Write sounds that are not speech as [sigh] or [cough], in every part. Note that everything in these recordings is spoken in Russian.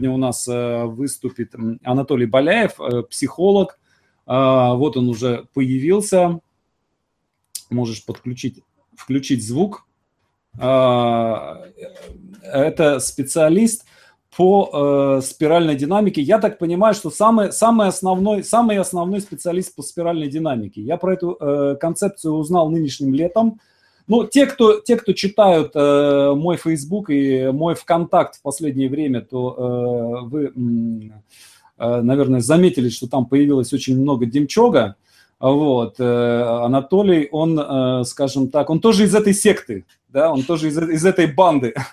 у нас выступит Анатолий Боляев, психолог. Вот он уже появился. Можешь подключить, включить звук. Это специалист по спиральной динамике. Я так понимаю, что самый, самый, основной, самый основной специалист по спиральной динамике. Я про эту концепцию узнал нынешним летом. Ну, те, кто, те, кто читают э, мой Facebook и мой ВКонтакт в последнее время, то э, вы, э, наверное, заметили, что там появилось очень много демчога. Вот, э, Анатолий, он, э, скажем так, он тоже из этой секты, да, он тоже из, из этой банды. [laughs]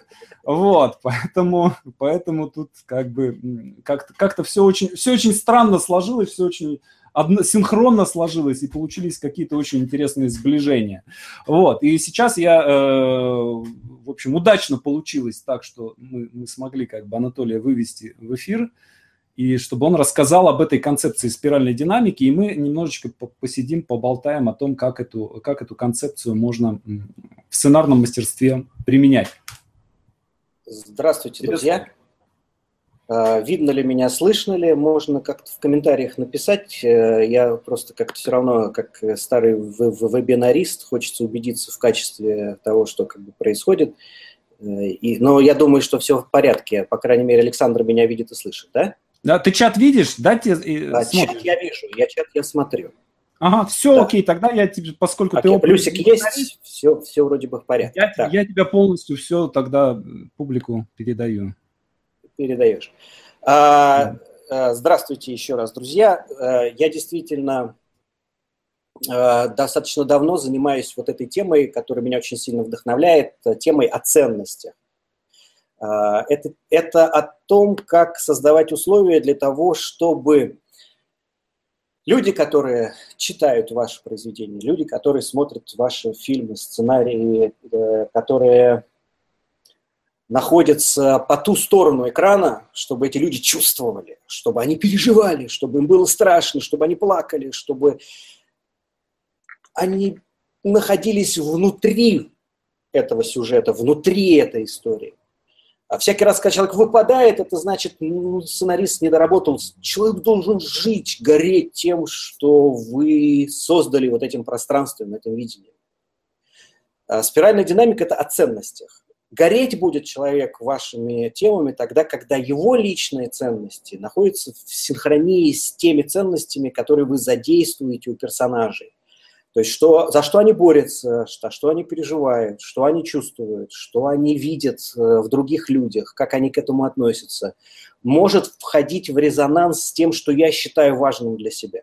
Вот, поэтому, поэтому тут как бы как-то, как-то все очень, все очень странно сложилось, все очень одно, синхронно сложилось и получились какие-то очень интересные сближения. Вот. И сейчас я, э, в общем, удачно получилось так, что мы, мы смогли как бы Анатолия вывести в эфир, и чтобы он рассказал об этой концепции спиральной динамики, и мы немножечко посидим, поболтаем о том, как эту, как эту концепцию можно в сценарном мастерстве применять. Здравствуйте, друзья. А, видно ли меня, слышно ли, можно как-то в комментариях написать. Э, я просто как-то все равно, как старый вебинарист, хочется убедиться в качестве того, что как бы происходит. Э, и, но я думаю, что все в порядке. По крайней мере, Александр меня видит и слышит, да? Да, ты чат видишь, да? Те, а, чат я вижу, я чат я смотрю. Ага, все да. окей, тогда я тебе, поскольку окей, ты... Плюсик есть, все, все вроде бы в порядке. Я, я тебя полностью все тогда публику передаю передаешь. А, а, здравствуйте еще раз, друзья. А, я действительно достаточно давно занимаюсь вот этой темой, которая меня очень сильно вдохновляет, темой о ценностях. Это, это о том, как создавать условия для того, чтобы люди, которые читают ваши произведения, люди, которые смотрят ваши фильмы, сценарии, э, которые находятся по ту сторону экрана, чтобы эти люди чувствовали, чтобы они переживали, чтобы им было страшно, чтобы они плакали, чтобы они находились внутри этого сюжета, внутри этой истории. А всякий раз, когда человек выпадает, это значит, ну, сценарист не доработал. Человек должен жить, гореть тем, что вы создали вот этим пространством, этим видением. А спиральная динамика – это о ценностях. Гореть будет человек вашими темами тогда, когда его личные ценности находятся в синхронии с теми ценностями, которые вы задействуете у персонажей. То есть что, за что они борются, что, что они переживают, что они чувствуют, что они видят э, в других людях, как они к этому относятся, может входить в резонанс с тем, что я считаю важным для себя.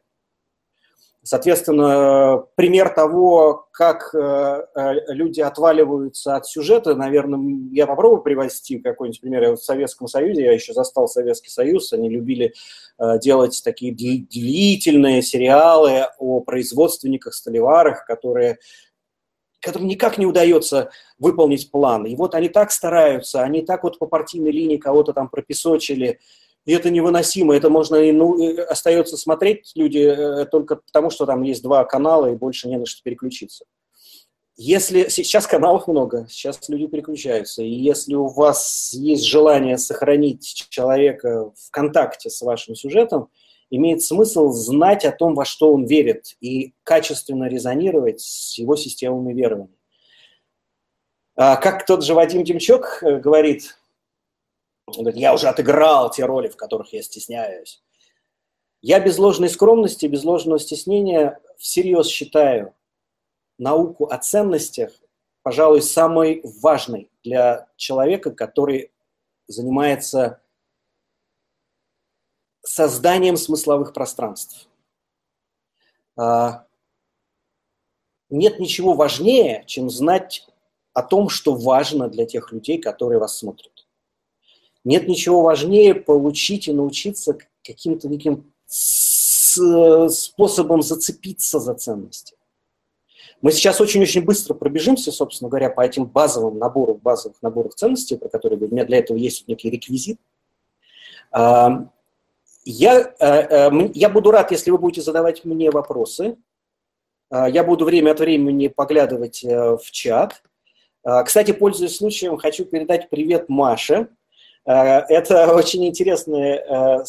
Соответственно, пример того, как э, э, люди отваливаются от сюжета, наверное, я попробую привести какой-нибудь пример. в Советском Союзе, я еще застал Советский Союз, они любили э, делать такие длительные сериалы о производственниках, столеварах, которые которым никак не удается выполнить план. И вот они так стараются, они так вот по партийной линии кого-то там пропесочили, и это невыносимо. Это можно и ну, остается смотреть люди э, только потому, что там есть два канала и больше не на что переключиться. Если сейчас каналов много, сейчас люди переключаются, и если у вас есть желание сохранить человека в контакте с вашим сюжетом, имеет смысл знать о том, во что он верит, и качественно резонировать с его системами верований. А, как тот же Вадим Демчок э, говорит, я уже отыграл те роли, в которых я стесняюсь. Я без ложной скромности, без ложного стеснения всерьез считаю науку о ценностях, пожалуй, самой важной для человека, который занимается созданием смысловых пространств. А, нет ничего важнее, чем знать о том, что важно для тех людей, которые вас смотрят. Нет ничего важнее получить и научиться каким-то таким способом зацепиться за ценности. Мы сейчас очень-очень быстро пробежимся, собственно говоря, по этим базовым наборам, базовых наборах ценностей, про которые у меня для этого есть некий реквизит. А, я, э, э, я буду рад, если вы будете задавать мне вопросы. А, я буду время от времени поглядывать э, в чат. А, кстати, пользуясь случаем, хочу передать привет Маше. Это [laughs] очень интересная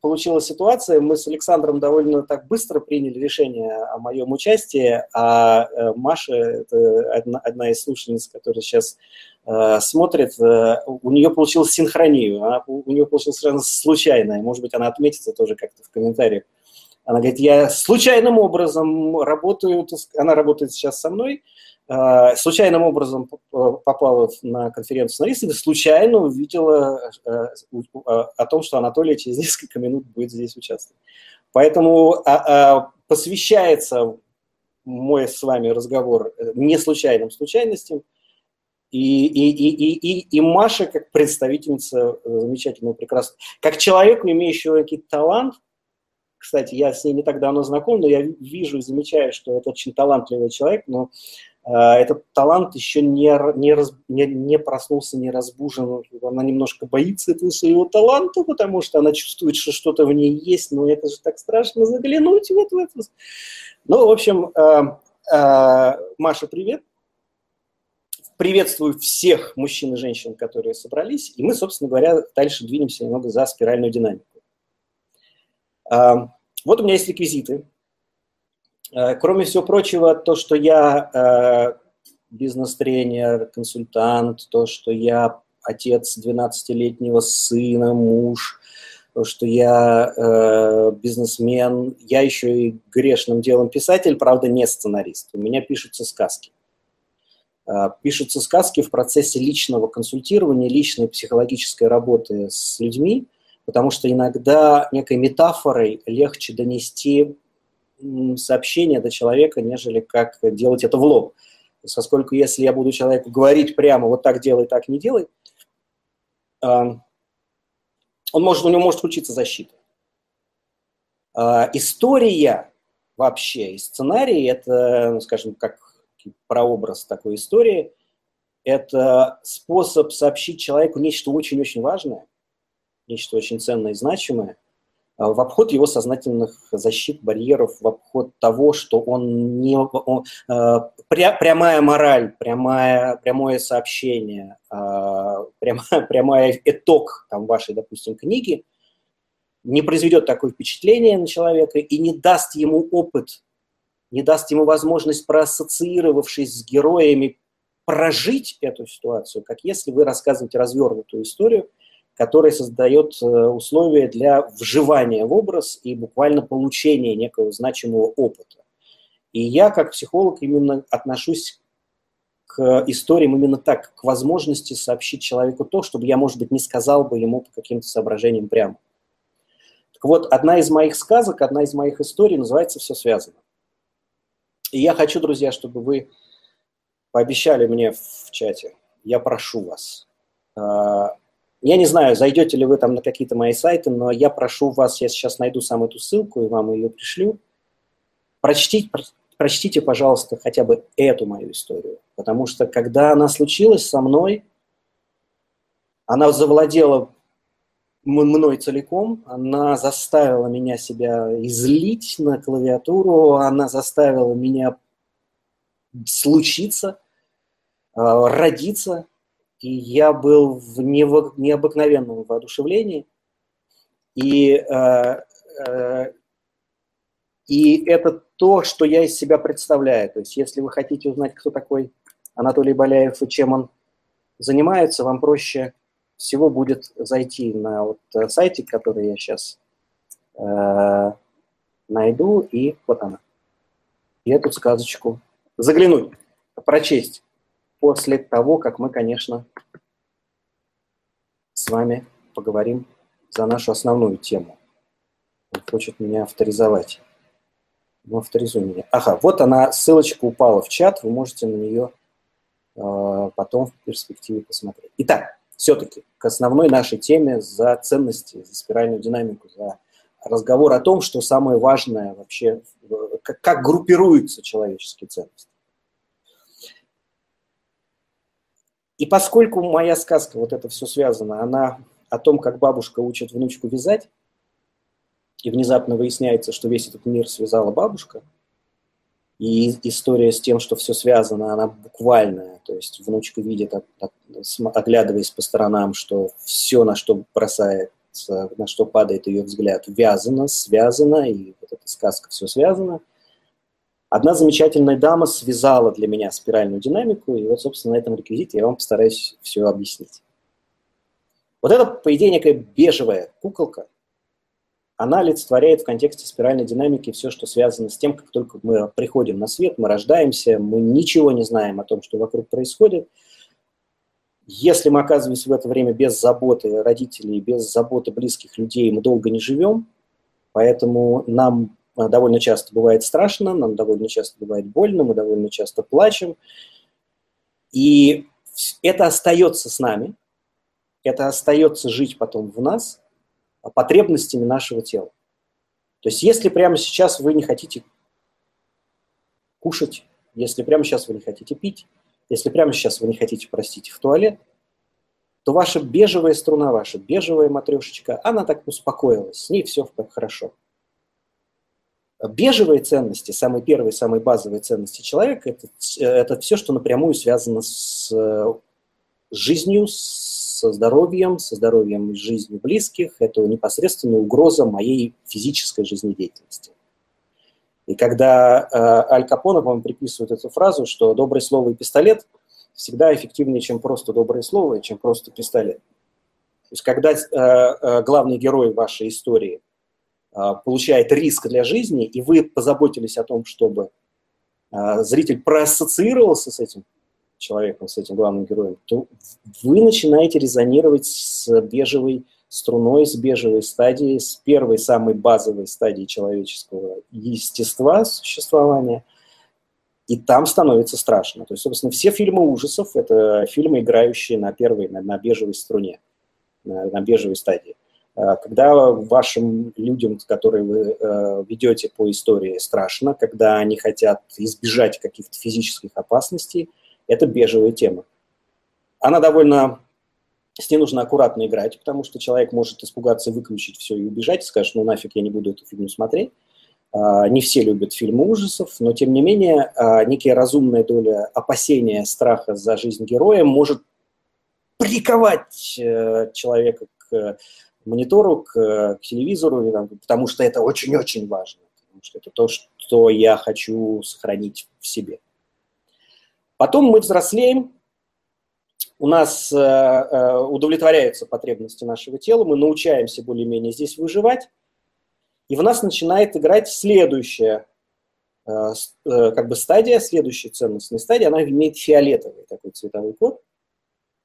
получилась ситуация. Мы с Александром довольно так быстро приняли решение о моем участии, а Маша, это одна, одна из слушательниц, которая сейчас смотрит, у нее получилось синхронию, она, у нее получилось совершенно случайное, может быть, она отметится тоже как-то в комментариях. Она говорит, я случайным образом работаю, она работает сейчас со мной, случайным образом попала на конференцию журналистов и случайно увидела э, а, о том, что Анатолий через несколько минут будет здесь участвовать. Поэтому а, посвящается мой с вами разговор э, не случайным случайностям, и, и, и, и, и Маша, как представительница э, замечательного, прекрасного, как человеку, имеющего какие-то талант, кстати, я с ней не так давно знаком, но я вижу и замечаю, что это очень талантливый человек, но Э, этот талант еще не, не, раз, не, не проснулся, не разбужен. Она немножко боится этого своего таланта, потому что она чувствует, что что-то в ней есть, но это же так страшно заглянуть вот в это. Ну, в общем, э, э, Маша, привет. Приветствую всех мужчин и женщин, которые собрались. И мы, собственно говоря, дальше двинемся немного за спиральную динамику. Вот у меня есть реквизиты кроме всего прочего, то, что я э, бизнес-тренер, консультант, то, что я отец 12-летнего сына, муж, то, что я э, бизнесмен, я еще и грешным делом писатель, правда, не сценарист. У меня пишутся сказки. Э, пишутся сказки в процессе личного консультирования, личной психологической работы с людьми, потому что иногда некой метафорой легче донести сообщение до человека, нежели как делать это в лоб. Поскольку если я буду человеку говорить прямо, вот так делай, так не делай, он может, у него может случиться защита. А, история вообще, и сценарий, это, ну, скажем, как прообраз такой истории, это способ сообщить человеку нечто очень-очень важное, нечто очень ценное и значимое – а, в обход его сознательных защит, барьеров, в обход того, что он не... Э, пря, прямая мораль, прямая, прямое сообщение, э, прямая, [laughs] прямая итог там, вашей, допустим, книги не произведет такое впечатление на человека и не даст ему опыт, не даст ему возможность, проассоциировавшись с героями, прожить эту ситуацию, как если вы рассказываете развернутую историю, который создает э, условия для вживания в образ и буквально получения некого значимого опыта. И я, как психолог, именно отношусь к историям именно так, к возможности сообщить человеку то, чтобы я, может быть, не сказал бы ему по каким-то соображениям прямо. Так вот, одна из моих сказок, одна из моих историй называется «Все связано». И я хочу, друзья, чтобы вы пообещали мне в чате, я прошу вас, а, я не знаю, зайдете ли вы там на какие-то мои сайты, но я прошу вас, я сейчас найду сам эту ссылку и вам ее пришлю. Прочтите, прочтите, пожалуйста, хотя бы эту мою историю. Потому что когда она случилась со мной, она завладела мной целиком, она заставила меня себя излить на клавиатуру, она заставила меня случиться, а, родиться, и я был в необыкновенном воодушевлении. И, э, э, и это то, что я из себя представляю. То есть если вы хотите узнать, кто такой Анатолий Боляев и чем он занимается, вам проще всего будет зайти на вот э, сайтик, который я сейчас найду, и вот она. И эту сказочку заглянуть, прочесть после того, как мы, конечно, с вами поговорим за нашу основную тему. Он хочет меня авторизовать. Ну, авторизуй меня. Ага, вот она, ссылочка упала в чат, вы можете на нее э, потом в перспективе посмотреть. Итак, все-таки к основной нашей теме за ценности, за спиральную динамику, за разговор о том, что самое важное вообще, как, как группируются человеческие ценности. И поскольку моя сказка, вот это все связано, она о том, как бабушка учит внучку вязать, и внезапно выясняется, что весь этот мир связала бабушка, И история с тем, что все связано, она буквальная. То есть внучка видит, оглядываясь по сторонам, что все, на что бросает, на что падает ее взгляд, вязано, связано, и вот эта сказка все связано. Одна замечательная дама связала для меня спиральную динамику, и вот, собственно, на этом реквизите я вам постараюсь все объяснить. Вот это, по идее, некая бежевая куколка – она олицетворяет в контексте спиральной динамики все, что связано с тем, как только мы приходим на свет, мы рождаемся, мы ничего не знаем о том, что вокруг происходит. Если мы оказываемся в это время без заботы родителей, без заботы близких людей, мы долго не живем, поэтому нам довольно часто бывает страшно, нам довольно часто бывает больно, мы довольно часто плачем. И это остается с нами, это остается жить потом в нас – потребностями нашего тела. То есть если прямо сейчас вы не хотите кушать, если прямо сейчас вы не хотите пить, если прямо сейчас вы не хотите, простите, в туалет, то ваша бежевая струна, ваша бежевая матрешечка, она так успокоилась, с ней все хорошо. Бежевые ценности, самые первые, самые базовые ценности человека, это, это все, что напрямую связано с жизнью, с со здоровьем, со здоровьем и жизнью близких, это непосредственная угроза моей физической жизнедеятельности. И когда э, Аль Капоне, по-моему, приписывает эту фразу, что доброе слово и пистолет всегда эффективнее, чем просто доброе слово чем просто пистолет. То есть когда э, э, главный герой вашей истории э, получает риск для жизни, и вы позаботились о том, чтобы э, зритель проассоциировался с этим человеком, с этим главным героем, то вы начинаете резонировать с бежевой струной, с бежевой стадией, с первой самой базовой стадии человеческого естества существования, и там становится страшно. То есть, собственно, все фильмы ужасов – это фильмы, играющие на первой, на, на бежевой струне, на, на бежевой стадии. А когда вашим людям, которые вы э, ведете по истории, страшно, когда они хотят избежать каких-то физических опасностей – это бежевая тема. Она довольно... С ней нужно аккуратно играть, потому что человек может испугаться, выключить все и убежать, скажет, ну нафиг, я не буду эту фильм смотреть. А, не все любят фильмы ужасов, но тем не менее а, некая разумная доля опасения, страха за жизнь героя может приковать э, человека к монитору, к, к телевизору, потому что это очень-очень важно, потому что это то, что я хочу сохранить в себе. Потом мы взрослеем, у нас э, э, удовлетворяются потребности нашего тела, мы научаемся более-менее здесь выживать, и в нас начинает играть следующая э, э, как бы стадия, следующая ценностная стадия, она имеет фиолетовый такой цветовой код,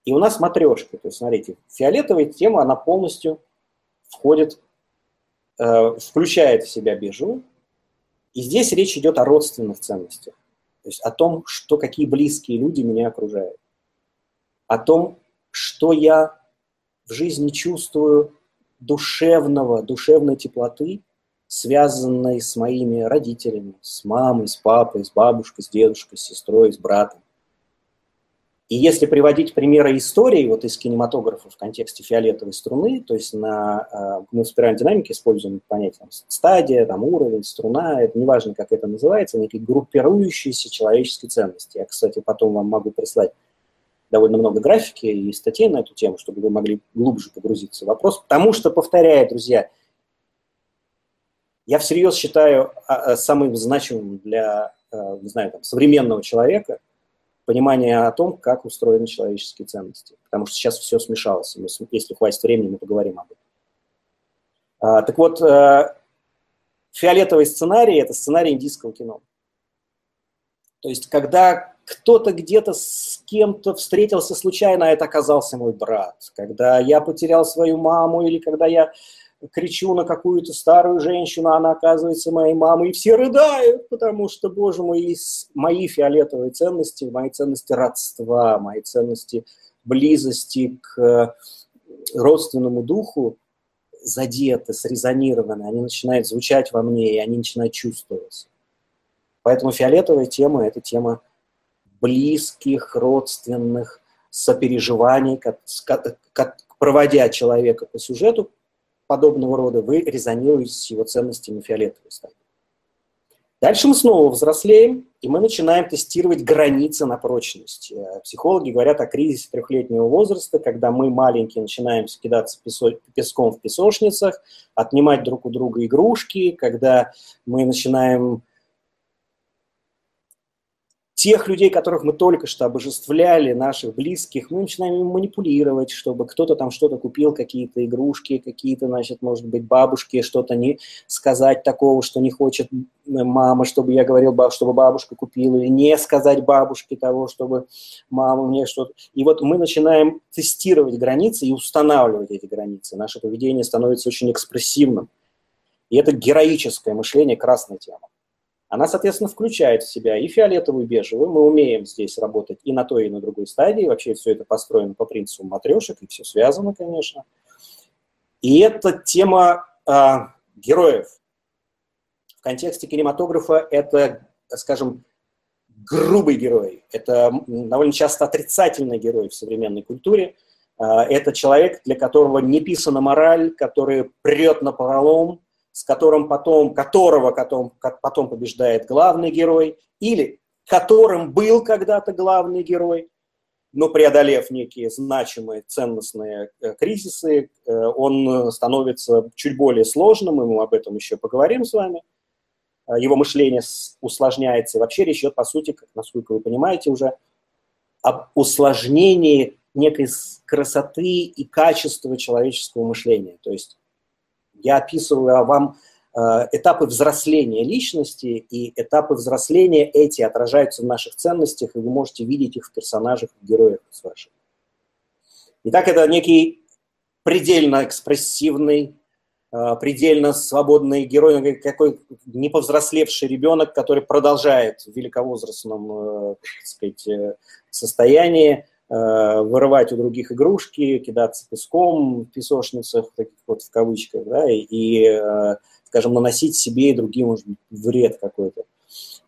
и у нас матрешка, то есть, смотрите, фиолетовая тема, она полностью входит, э, включает в себя бежевую, и здесь речь идет о родственных ценностях. То есть о том, что какие близкие люди меня окружают. О том, что я в жизни чувствую душевного, душевной теплоты, связанной с моими родителями, с мамой, с папой, с бабушкой, с дедушкой, с сестрой, с братом. И если приводить примеры истории вот из кинематографа в контексте фиолетовой струны, то есть на, а, мы в спиральной динамике используем понятие там, стадия, там, уровень, струна, это неважно, как это называется, некие группирующиеся человеческие ценности. Я, кстати, потом вам могу прислать довольно много графики и статей на эту тему, чтобы вы могли глубже погрузиться в вопрос. Потому что, повторяю, друзья, я всерьез считаю а, а, самым значимым для, не знаю, там, современного человека – понимание о том, как устроены человеческие ценности. Потому что сейчас все смешалось. Мы, если хватит времени, мы поговорим об этом. А, так вот, э, фиолетовый сценарий – это сценарий индийского кино. То есть, когда кто-то где-то с кем-то встретился случайно, а это оказался мой брат. Когда я потерял свою маму или когда я кричу на какую-то старую женщину, она оказывается моей мамой, и все рыдают, потому что, боже мой, мои фиолетовые ценности, мои ценности родства, мои ценности близости к родственному духу задеты, срезонированы, они начинают звучать во мне, и они начинают чувствоваться. Поэтому фиолетовая тема – это тема близких, родственных сопереживаний, как, как, проводя человека по сюжету, подобного рода, вы резонируете с его ценностями фиолетовой стадии. Дальше мы снова взрослеем, и мы начинаем тестировать границы на прочность. Э, психологи говорят о кризисе трехлетнего возраста, когда мы маленькие начинаем кидаться песком в песочницах, отнимать друг у друга игрушки, когда мы начинаем тех людей, которых мы только что обожествляли, наших близких, мы начинаем им манипулировать, чтобы кто-то там что-то купил, какие-то игрушки, какие-то, значит, может быть, бабушке что-то не сказать такого, что не хочет мама, чтобы я говорил, чтобы бабушка купила, или не сказать бабушке того, чтобы мама мне что-то... И вот мы начинаем тестировать границы и устанавливать эти границы. Наше поведение становится очень экспрессивным. И это героическое мышление, красная тема она, соответственно, включает в себя и фиолетовую, и бежевую. Мы умеем здесь работать и на той, и на другой стадии. Вообще все это построено по принципу матрешек, и все связано, конечно. И это тема э, героев. В контексте кинематографа это, скажем, грубый герой. Это довольно часто отрицательный герой в современной культуре. А, это человек, для которого не писана мораль, который прет на пролом, с которым потом, которого потом, потом побеждает главный герой, или которым был когда-то главный герой, но преодолев некие значимые ценностные э, кризисы, э, он становится чуть более сложным, и мы об этом еще поговорим с вами. Э, его мышление усложняется. И вообще речь идет, по сути, насколько вы понимаете уже, об усложнении некой красоты и качества человеческого мышления. То есть я описываю вам э, этапы взросления личности, и этапы взросления эти отражаются в наших ценностях, и вы можете видеть их в персонажах, в героях с ваших. Итак, это некий предельно экспрессивный, э, предельно свободный герой, какой неповзрослевший ребенок, который продолжает в великовозрастном э, так сказать, состоянии вырывать у других игрушки, кидаться песком в песочницах, таких вот в кавычках, да, и, э, скажем, наносить себе и другим, может вред какой-то.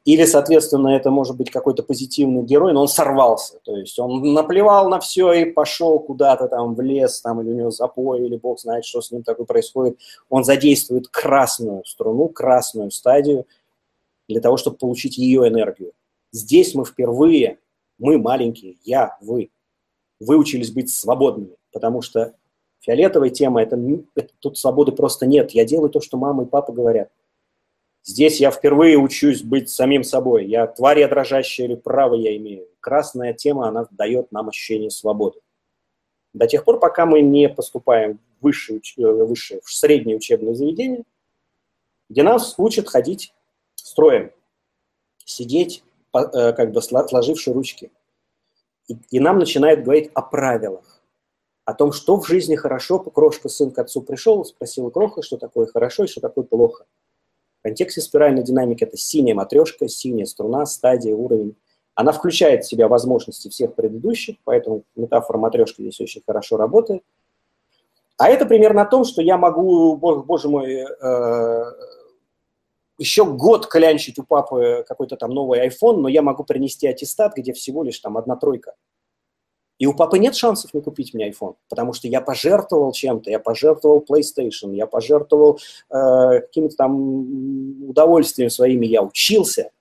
Или, соответственно, это может быть какой-то позитивный герой, но он сорвался. То есть он наплевал на все и пошел куда-то там в лес, там, или у него запой, или бог знает, что с ним такое происходит. Он задействует красную струну, красную стадию для того, чтобы получить ее энергию. Здесь мы впервые, мы маленькие, я, вы, выучились быть свободными, потому что фиолетовая тема это, это тут свободы просто нет. Я делаю то, что мама и папа говорят. Здесь я впервые учусь быть самим собой. Я тварь я дрожащая или право я имею. Красная тема, она дает нам ощущение свободы. До тех пор, пока мы не поступаем в высшее, э, высшее в среднее учебное заведение, где нас учат ходить строем, сидеть, э, как бы сложивши ручки – и, и нам начинают говорить о правилах, о том, что в жизни хорошо. Крошка, сын к отцу пришел, спросил Кроха, что такое хорошо и что такое плохо. В контексте спиральной динамики это синяя матрешка, синяя струна, стадия, уровень. Она включает в себя возможности всех предыдущих, поэтому метафора матрешки здесь очень хорошо работает. А это примерно о том, что я могу, боже мой, э, еще год клянчить у папы какой-то там новый iPhone, но я могу принести аттестат, где всего лишь там одна тройка. И у папы нет шансов не купить мне iPhone, потому что я пожертвовал чем-то, я пожертвовал PlayStation, я пожертвовал э, какими-то там удовольствиями своими, я учился,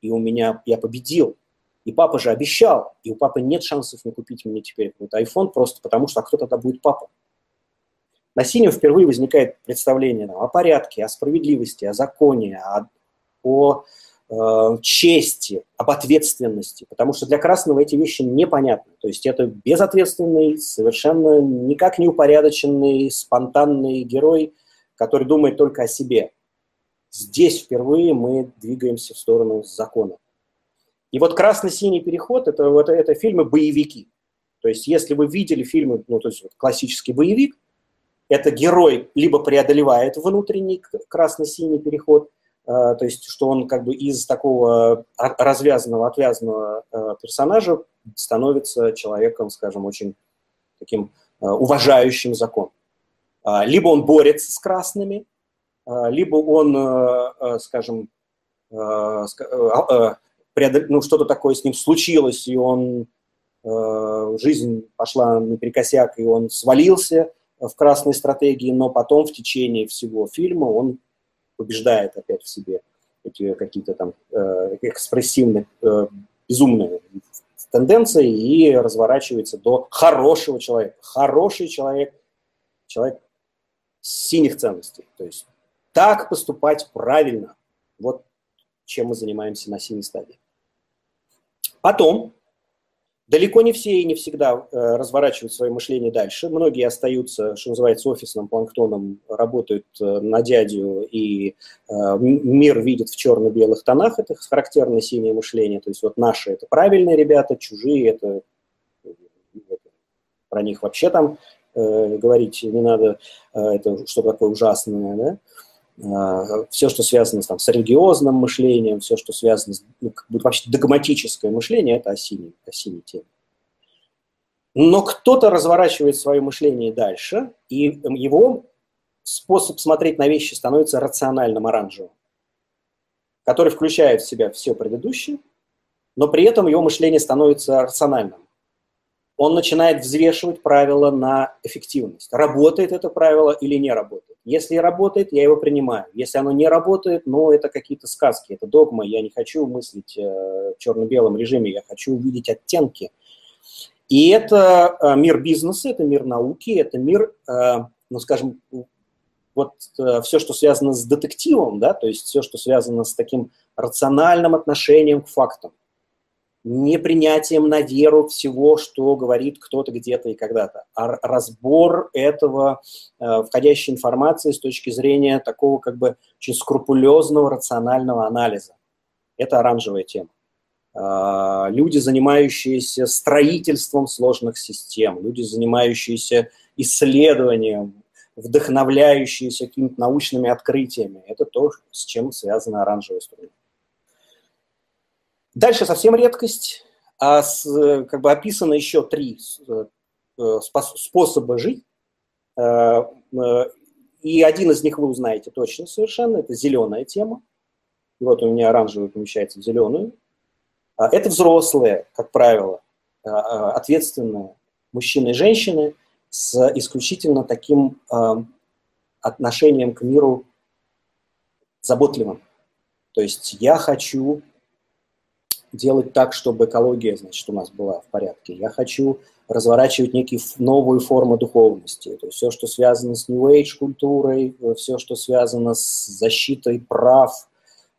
и у меня, я победил. И папа же обещал, и у папы нет шансов не купить мне теперь какой-то iPhone, просто потому что а кто тогда будет папа? На синем впервые возникает представление там, о порядке, о справедливости, о законе, о, о э, чести, об ответственности, потому что для красного эти вещи непонятны. То есть это безответственный, совершенно никак не упорядоченный, спонтанный герой, который думает только о себе. Здесь впервые мы двигаемся в сторону закона. И вот красно-синий переход это, это, это фильмы боевики. То есть, если вы видели фильмы, ну, то есть классический боевик, это герой либо преодолевает внутренний красно-синий переход, э, то есть что он как бы из такого развязанного, отвязанного э, персонажа становится человеком, скажем, очень таким э, уважающим закон. Либо он борется с красными, либо он, скажем, ну, что-то такое с ним случилось, и он, жизнь пошла наперекосяк, и он свалился, в красной стратегии, но потом в течение всего фильма он побеждает опять в себе эти какие-то там э, экспрессивные, э, безумные тенденции и разворачивается до хорошего человека. Хороший человек, человек синих ценностей. То есть так поступать правильно. Вот чем мы занимаемся на синей стадии. Потом Далеко не все и не всегда э, разворачивают свое мышление дальше. Многие остаются, что называется, офисным планктоном, работают э, на дядю, и э, мир видит в черно-белых тонах. Это характерное синее мышление. То есть вот наши – это правильные ребята, чужие – это про них вообще там говорить не надо, это что такое ужасное, да? Все, что связано там, с религиозным мышлением, все, что связано с ну, как бы вообще догматическое мышление, это осенний, осенний тема. Но кто-то разворачивает свое мышление дальше, и его способ смотреть на вещи становится рациональным оранжевым, который включает в себя все предыдущее, но при этом его мышление становится рациональным он начинает взвешивать правила на эффективность. Работает это правило или не работает. Если работает, я его принимаю. Если оно не работает, ну, это какие-то сказки, это догма. Я не хочу мыслить э, в черно-белом режиме, я хочу увидеть оттенки. И это э, мир бизнеса, это мир науки, это мир, э, ну, скажем, вот все, что связано с детективом, да, то есть все, что связано с таким рациональным отношением к фактам непринятием на веру всего, что говорит кто-то где-то и когда-то, а разбор этого э, входящей информации с точки зрения такого как бы очень скрупулезного рационального анализа. Это оранжевая тема. Э, люди, занимающиеся строительством сложных систем, люди, занимающиеся исследованием, вдохновляющиеся какими-то научными открытиями. Это то, с чем связана оранжевая струна. Дальше совсем редкость. А с, как бы описано еще три э, способа жить. Э, э, и один из них вы узнаете точно совершенно. Это зеленая тема. Вот у меня оранжевый помещается в зеленую. А это взрослые, как правило, ответственные мужчины и женщины с исключительно таким отношением к миру заботливым. То есть я хочу делать так, чтобы экология, значит, у нас была в порядке. Я хочу разворачивать некие новые формы духовности. То есть все, что связано с New Age культурой, все, что связано с защитой прав,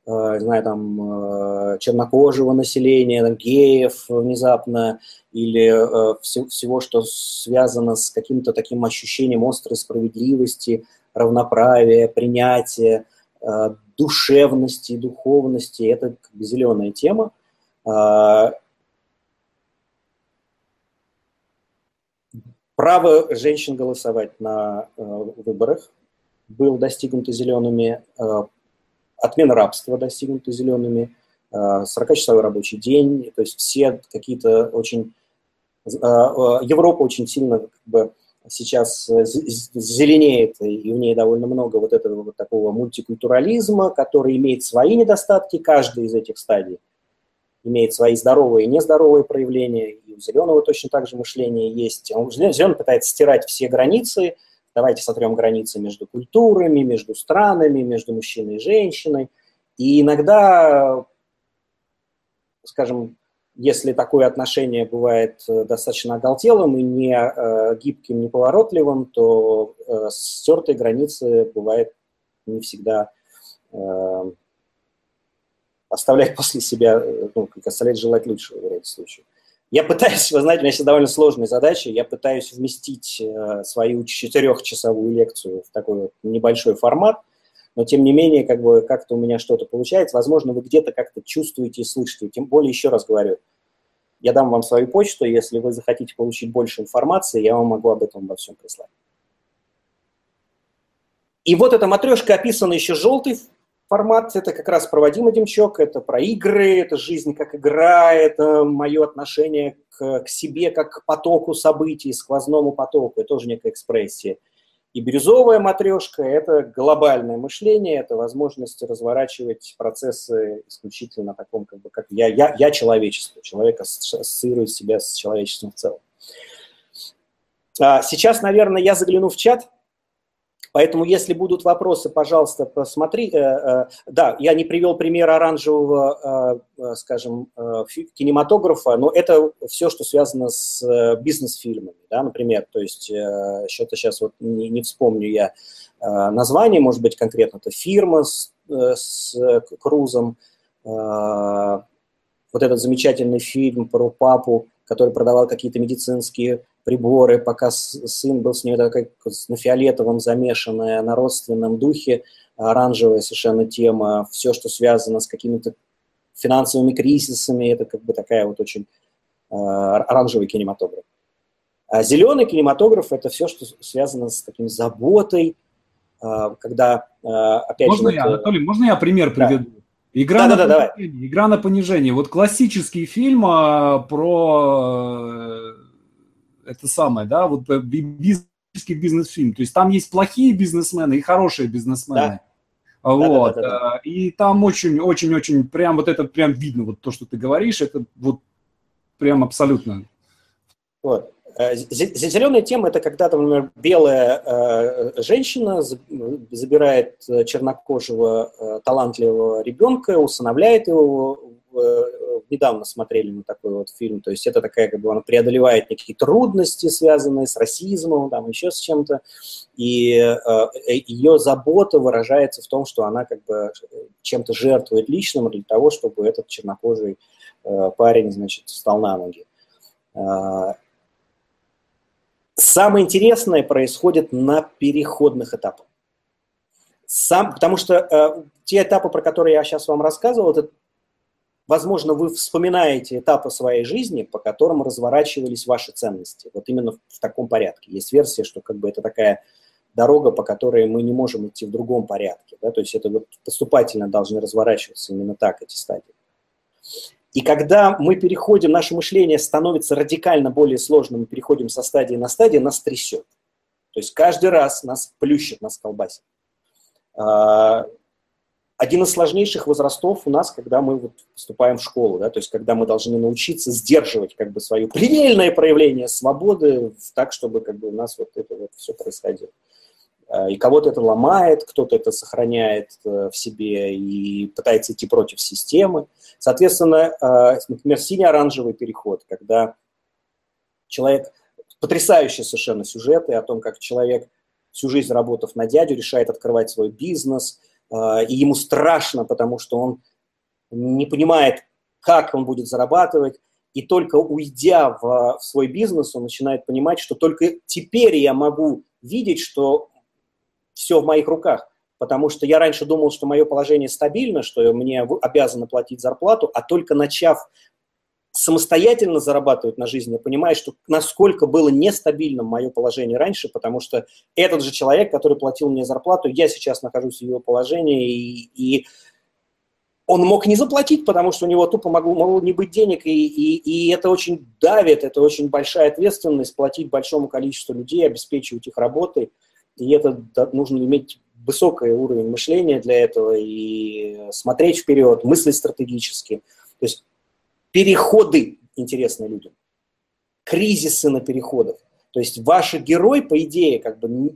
э, знаю, там, э, чернокожего населения, там, геев внезапно, или э, все, всего, что связано с каким-то таким ощущением острой справедливости, равноправия, принятия, э, душевности, духовности. Это как бы зеленая тема. А, право женщин голосовать на э, выборах. Был достигнуто зелеными, э, отмена рабства достигнута зелеными, 40-часовой э, рабочий день, то есть все какие-то очень... Европа очень сильно как бы, сейчас зеленеет, и в ней довольно много вот этого вот такого мультикультурализма, который имеет свои недостатки, каждый из этих стадий имеет свои здоровые и нездоровые проявления, и у зеленого точно так же мышление есть. Он, зеленый пытается стирать все границы, давайте сотрем границы между культурами, между странами, между мужчиной и женщиной. И иногда, скажем, если такое отношение бывает э, достаточно оголтелым и не э, гибким, не поворотливым, то э, стертые границы бывает не всегда э, оставлять [laughs] после себя, э, ну, как оставлять желать лучшего в ряде случаев. Я пытаюсь, вы знаете, у меня сейчас довольно сложная задача, я пытаюсь вместить э, свою четырехчасовую лекцию в такой вот небольшой формат, но тем не менее, как бы как-то у меня что-то получается. Возможно, вы где-то как-то чувствуете и слышите. Тем более, еще раз говорю, я дам вам свою почту, если вы захотите получить больше информации, я вам могу об этом во всем прислать. И вот эта матрешка описана еще желтой формат – это как раз проводимый Демчок, это про игры, это жизнь как игра, это мое отношение к, к себе как к потоку событий, сквозному потоку, это тоже некая экспрессия. И бирюзовая матрешка – это глобальное мышление, это возможность разворачивать процессы исключительно таком, как бы, как я, я, я человечество, человек ассоциирует себя с человечеством в целом. А сейчас, наверное, я загляну в чат, Поэтому, если будут вопросы, пожалуйста, посмотри. Э, э, да, я не привел пример оранжевого, э, скажем, кинематографа, но это все, что связано с бизнес-фильмами, да, например. То есть, что-то сейчас вот не, не вспомню я название, может быть, конкретно это фирма с, с Крузом, вот этот замечательный фильм про папу, который продавал какие-то медицинские приборы, пока сын был с ней такая, на фиолетовом замешанная, на родственном духе, оранжевая совершенно тема, все, что связано с какими-то финансовыми кризисами, это как бы такая вот очень э, оранжевый кинематограф. А зеленый кинематограф – это все, что связано с таким заботой, э, когда, э, опять можно же... Я, вот, Анатолий, можно я пример приведу? Да. Игра, да, на да, понижение, игра на понижение. Вот классический фильм а, про это самое, да, вот э, бизнесский бизнес-фильм. То есть там есть плохие бизнесмены и хорошие бизнесмены. Да. Вот. Да, да, да, да. И там очень-очень-очень прям вот это прям видно, вот то, что ты говоришь, это вот прям абсолютно. Вот. Э, зеленая тема – это когда, например, белая э, женщина забирает чернокожего талантливого ребенка, усыновляет его, недавно смотрели мы такой вот фильм, то есть это такая, как бы, она преодолевает некие трудности, связанные с расизмом, там, еще с чем-то, и э, э ее забота выражается в том, что она как бы чем-то жертвует личным для того, чтобы этот чернокожий э, парень, значит, встал на ноги. Э, самое интересное происходит на переходных этапах. Сам, потому что э, те этапы, про которые я сейчас вам рассказывал, это возможно, вы вспоминаете этапы своей жизни, по которым разворачивались ваши ценности. Вот именно в таком порядке. Есть версия, что как бы это такая дорога, по которой мы не можем идти в другом порядке. Да? То есть это вот поступательно должны разворачиваться именно так эти стадии. И когда мы переходим, наше мышление становится радикально более сложным, мы переходим со стадии на стадию, нас трясет. То есть каждый раз нас плющит, нас колбасит. Один из сложнейших возрастов у нас, когда мы вот поступаем в школу, да, то есть когда мы должны научиться сдерживать как бы свое предельное проявление свободы так, чтобы как бы у нас вот это вот все происходило. А, и кого-то это ломает, кто-то это сохраняет э, в себе и пытается идти против системы. Соответственно, э, например, синий-оранжевый переход, когда человек, потрясающие совершенно сюжеты о том, как человек всю жизнь работав на дядю, решает открывать свой бизнес – и ему страшно, потому что он не понимает, как он будет зарабатывать, и только уйдя в, в свой бизнес, он начинает понимать, что только теперь я могу видеть, что все в моих руках. Потому что я раньше думал, что мое положение стабильно, что мне обязаны платить зарплату, а только начав самостоятельно зарабатывать на жизнь, я понимаю, что насколько было нестабильным мое положение раньше, потому что этот же человек, который платил мне зарплату, я сейчас нахожусь в его положении, и, и он мог не заплатить, потому что у него тупо могло, могло не быть денег, и, и, и это очень давит, это очень большая ответственность платить большому количеству людей, обеспечивать их работой, и это нужно иметь высокий уровень мышления для этого и смотреть вперед, мыслить стратегически. То есть переходы интересны людям, кризисы на переходах. То есть ваш герой, по идее, как бы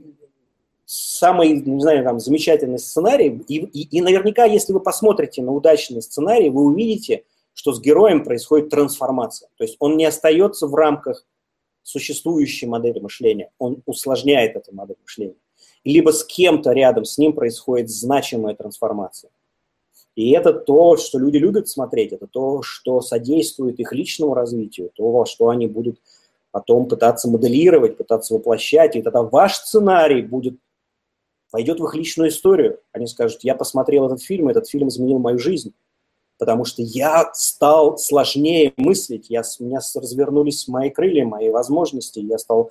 самый, не знаю, там, замечательный сценарий, и, и, и наверняка, если вы посмотрите на удачный сценарий, вы увидите, что с героем происходит трансформация. То есть он не остается в рамках существующей модели мышления, он усложняет эту модель мышления. Либо с кем-то рядом с ним происходит значимая трансформация. И это то, что люди любят смотреть, это то, что содействует их личному развитию, то, во что они будут потом пытаться моделировать, пытаться воплощать, и тогда ваш сценарий будет, пойдет в их личную историю. Они скажут, я посмотрел этот фильм, этот фильм изменил мою жизнь, потому что я стал сложнее мыслить, я, у меня развернулись мои крылья, мои возможности, я стал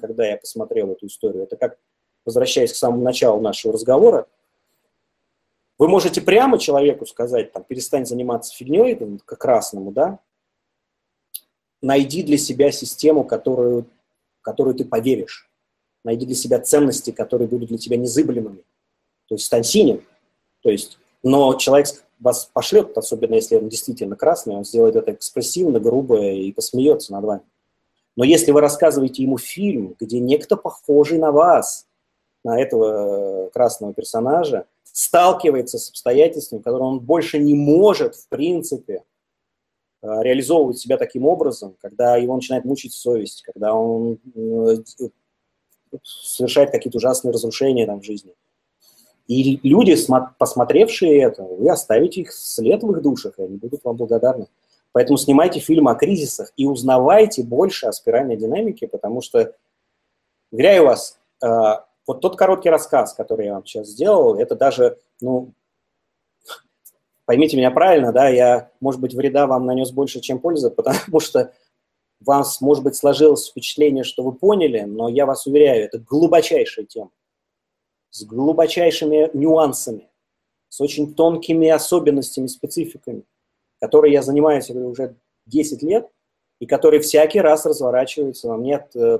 когда я посмотрел эту историю. Это как, возвращаясь к самому началу нашего разговора, вы можете прямо человеку сказать, там, перестань заниматься фигней, там, к красному, да, найди для себя систему, которую, которую ты поверишь. Найди для себя ценности, которые будут для тебя незыблемыми. То есть стань синим. То есть, но человек вас пошлет, особенно если он действительно красный, он сделает это экспрессивно, грубо и посмеется над вами. Но если вы рассказываете ему фильм, где некто похожий на вас на этого красного персонажа, сталкивается с обстоятельствами, которые он больше не может, в принципе, э, реализовывать себя таким образом, когда его начинает мучить совесть, когда он э, совершает какие-то ужасные разрушения там в жизни. И люди, посмотревшие это, вы оставите их след в их душах, и они будут вам благодарны. Поэтому снимайте фильмы о кризисах и узнавайте больше о спиральной динамике, потому что, уверяю вас, э, вот тот короткий рассказ, который я вам сейчас сделал, это даже, ну, поймите меня правильно, да, я, может быть, вреда вам нанес больше, чем пользы, [laughs] потому что вам, может быть, сложилось впечатление, что вы поняли, но я вас уверяю, это глубочайшая тема, с глубочайшими нюансами, с очень тонкими особенностями, спецификами, которые я занимаюсь уже 10 лет, и который всякий раз разворачивается во мне, э,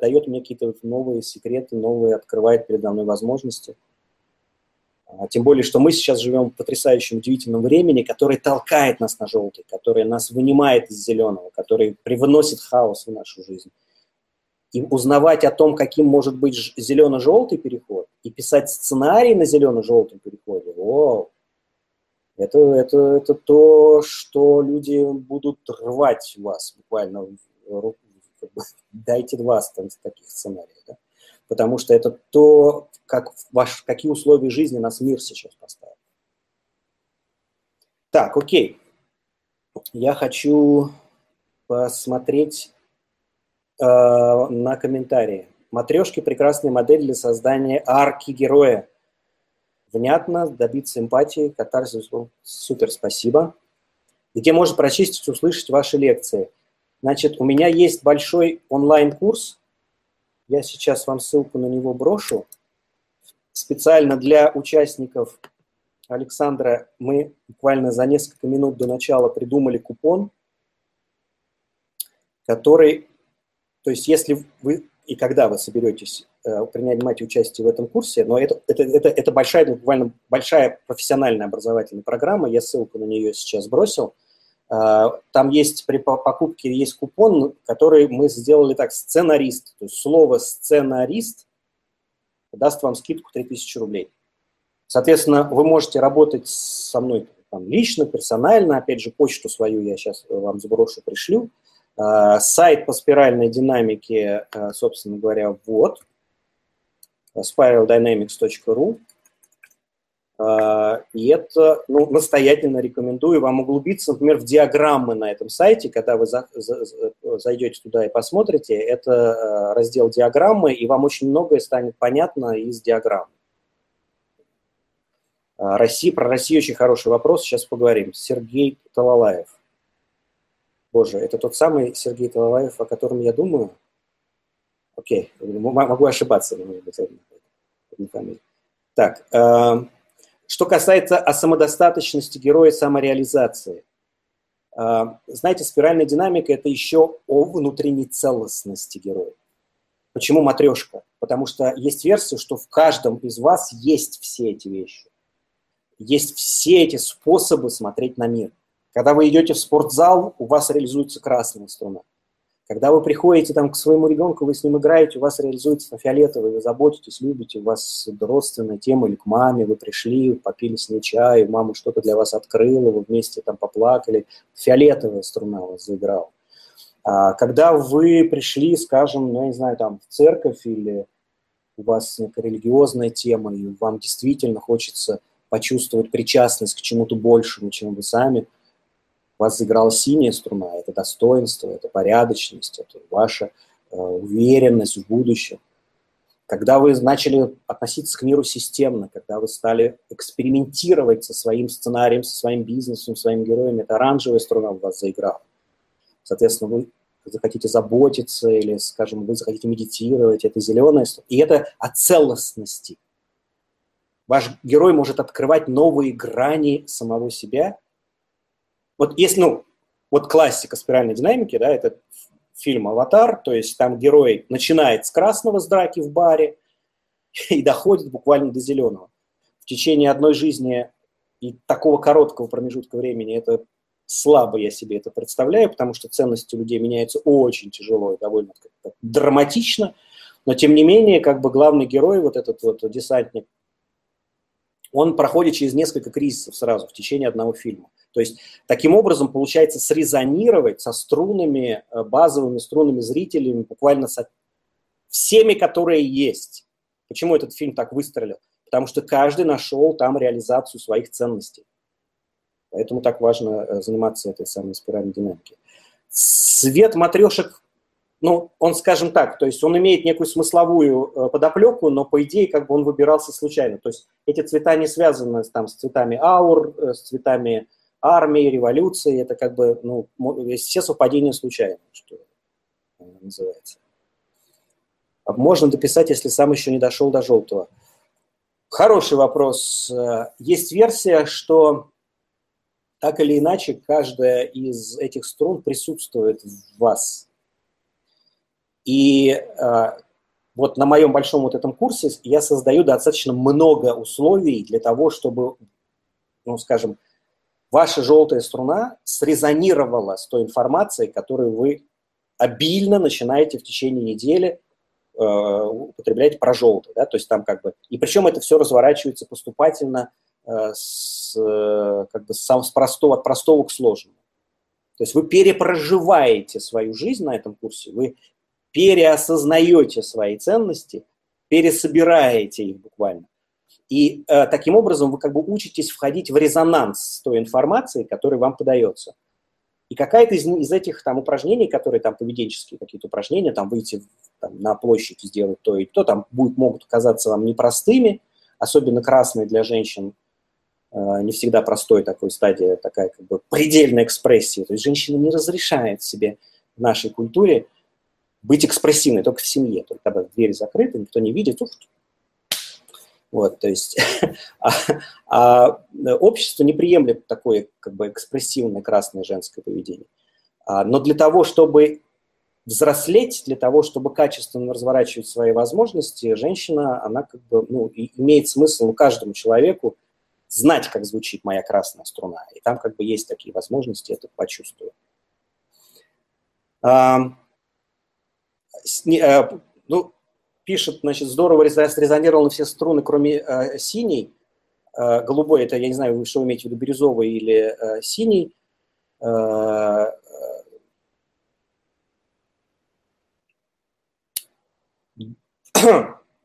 дает мне какие-то новые секреты, новые, открывает передо мной возможности. А, тем более, что мы сейчас живем в потрясающем, удивительном времени, которое толкает нас на желтый, которое нас вынимает из зеленого, который привносит хаос в нашу жизнь. И узнавать о том, каким может быть зелено-желтый переход, и писать сценарий на зелено-желтом переходе, о, это, это, это то, что люди будут рвать вас буквально. Дайте два таких сценариев. Да? Потому что это то, как ваш, какие условия жизни нас мир сейчас поставил. Так, окей. Я хочу посмотреть э, на комментарии. Матрешки – прекрасная модель для создания арки героя – внятно, добиться эмпатии, катарсис, супер, спасибо. Где можно прочистить, услышать ваши лекции. Значит, у меня есть большой онлайн-курс, я сейчас вам ссылку на него брошу. Специально для участников Александра мы буквально за несколько минут до начала придумали купон, который, то есть если вы и когда вы соберетесь э, принимать участие в этом курсе, но это, это, это, это большая, буквально большая профессиональная образовательная программа, я ссылку на нее сейчас бросил. Э, там есть при покупке есть купон, который мы сделали так, сценарист, то есть слово сценарист даст вам скидку 3000 рублей. Соответственно, вы можете работать со мной там, лично, персонально, опять же, почту свою я сейчас вам сброшу, пришлю. Сайт по спиральной динамике, э, собственно говоря, вот, spiraldynamics.ru. Э, и это, ну, настоятельно рекомендую вам углубиться, например, в диаграммы на этом сайте, когда вы за, за, зайдете туда и посмотрите, это раздел диаграммы, и вам очень многое станет понятно из диаграмм. Россия, про Россию очень хороший вопрос, сейчас поговорим. Сергей Талалаев. Боже, это тот самый Сергей Талалаев, о котором я думаю? Окей, могу ошибаться, может быть, фамилия. Так, э, что касается о самодостаточности героя самореализации. Э, знаете, спиральная динамика – это еще о внутренней целостности героя. Почему матрешка? Потому что есть версия, что в каждом из вас есть все эти вещи. Есть все эти способы смотреть на мир – когда вы идете в спортзал, у вас реализуется красный инструмент. Когда вы приходите там к своему ребенку, вы с ним играете, у вас реализуется фиолетовый, вы заботитесь, любите, у вас родственная тема, или к маме вы пришли, попили с ней чай, мама что-то для вас открыла, вы вместе там поплакали, фиолетовая струна у вас заиграла. А когда вы пришли, скажем, ну, я не знаю, там, в церковь или у вас некая религиозная тема, и вам действительно хочется почувствовать причастность к чему-то большему, чем вы сами – вас заиграла синяя струна, это достоинство, это порядочность, это ваша э, уверенность в будущем. Когда вы начали относиться к миру системно, когда вы стали экспериментировать со своим сценарием, со своим бизнесом, своим героем, это оранжевая струна у вас заиграла. Соответственно, вы захотите заботиться или, скажем, вы захотите медитировать, это зеленая струна. И это о целостности. Ваш герой может открывать новые грани самого себя – вот есть, ну, вот классика спиральной динамики, да, это фильм «Аватар», то есть там герой начинает с красного с драки в баре [laughs] и доходит буквально до зеленого. В течение одной жизни и такого короткого промежутка времени это слабо я себе это представляю, потому что ценности людей меняются очень тяжело и довольно драматично. Но тем не менее, как бы главный герой, вот этот вот десантник, он проходит через несколько кризисов сразу в течение одного фильма. То есть таким образом получается срезонировать со струнами, э, базовыми струнами зрителями, буквально со всеми, которые есть. Почему этот фильм так выстрелил? Потому что каждый нашел там реализацию своих ценностей. Поэтому так важно э, заниматься этой самой спиральной динамикой. Свет матрешек, ну, он, скажем так, то есть он имеет некую смысловую э, подоплеку, но по идее как бы он выбирался случайно. То есть эти цвета не связаны там, с цветами аур, э, с цветами армии, революции. Это как бы, ну, все совпадения случайны, что называется. Можно дописать, если сам еще не дошел до желтого. Хороший вопрос. Есть версия, что так или иначе каждая из этих струн присутствует в вас. И э, вот на моем большом вот этом курсе я создаю достаточно много условий для того, чтобы, ну, скажем, ваша желтая струна срезонировала с той информацией, которую вы обильно начинаете в течение недели э, употреблять про желтый. Да? То есть там как бы... И причем это все разворачивается поступательно Э, с, э, как бы с, с простого, от простого к сложному. То есть вы перепроживаете свою жизнь на этом курсе, вы переосознаете свои ценности, пересобираете их буквально. И э, таким образом вы как бы учитесь входить в резонанс с той информацией, которая вам подается. И какая-то из, из этих там упражнений, которые там поведенческие какие-то упражнения, там выйти там, на площадь и сделать то и то, там будет, могут казаться вам непростыми, особенно красные для женщин, Э, не всегда простой такой стадия, такая как бы предельная экспрессия. То есть женщина не разрешает себе в нашей культуре быть экспрессивной только в семье. Только когда дверь закрыта, никто не видит, ух, вот, то есть [laughs] а, а общество не приемлет такое как бы экспрессивное красное женское поведение. А, но для того, чтобы взрослеть, для того, чтобы качественно разворачивать свои возможности, женщина, она как бы, ну, имеет смысл каждому человеку знать, как звучит моя красная струна. И там как бы есть такие возможности это почувствовать. А, ну, пишет, значит, здорово срезонировал на все струны, кроме а, синей. А, голубой, это, я не знаю, что вы имеете в виду, бирюзовый или а, синий. А,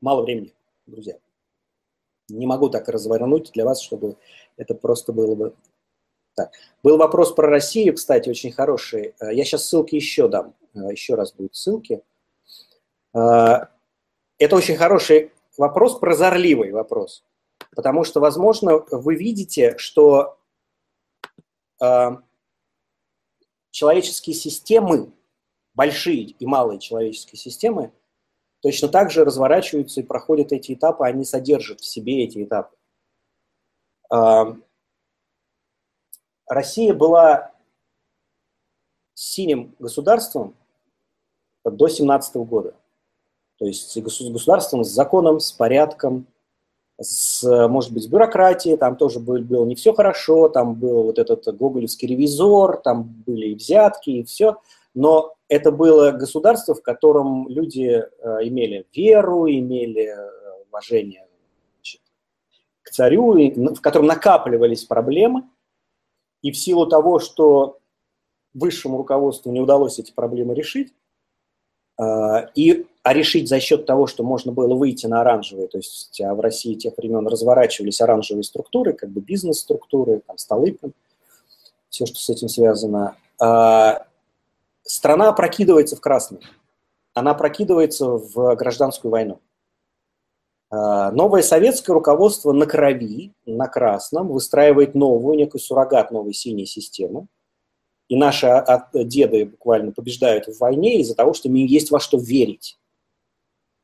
мало времени, друзья. Не могу так развернуть для вас, чтобы это просто было бы так. Был вопрос про Россию, кстати, очень хороший. Э, я сейчас ссылки еще дам. Э, еще раз будут ссылки. Э, это очень хороший вопрос, прозорливый вопрос. Потому что, возможно, вы видите, что человеческие системы, большие и малые человеческие системы, точно так же разворачиваются и проходят эти этапы, они содержат в себе эти этапы. Россия была синим государством до 17 года. То есть государством с законом, с порядком, с, может быть, с бюрократией, там тоже был, было не все хорошо, там был вот этот гоголевский ревизор, там были и взятки, и все, но это было государство, в котором люди э, имели веру, имели э, уважение значит, к царю, в котором накапливались проблемы. И в силу того, что высшему руководству не удалось эти проблемы решить, э, и, а решить за счет того, что можно было выйти на оранжевые, то есть а в России тех времен разворачивались оранжевые структуры, как бы бизнес-структуры, там столы, все, что с этим связано, страна прокидывается в красный, она прокидывается в гражданскую войну. А, новое советское руководство на крови, на красном, выстраивает новую, некую суррогат новой синей системы. И наши деды буквально побеждают в войне из-за того, что им есть во что верить.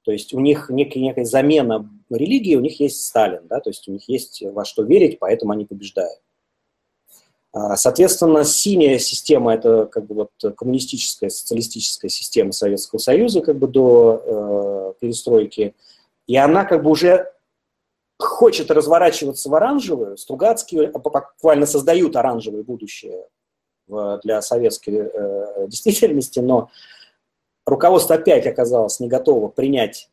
То есть у них некая, некая замена религии, у них есть Сталин, да, то есть у них есть во что верить, поэтому они побеждают. А, соответственно, синяя система – это как бы вот коммунистическая, социалистическая система Советского Союза как бы до э, перестройки, и она как бы уже хочет разворачиваться в оранжевую. Стругацкие буквально создают оранжевое будущее в, для советской э, действительности, но руководство опять оказалось не готово принять,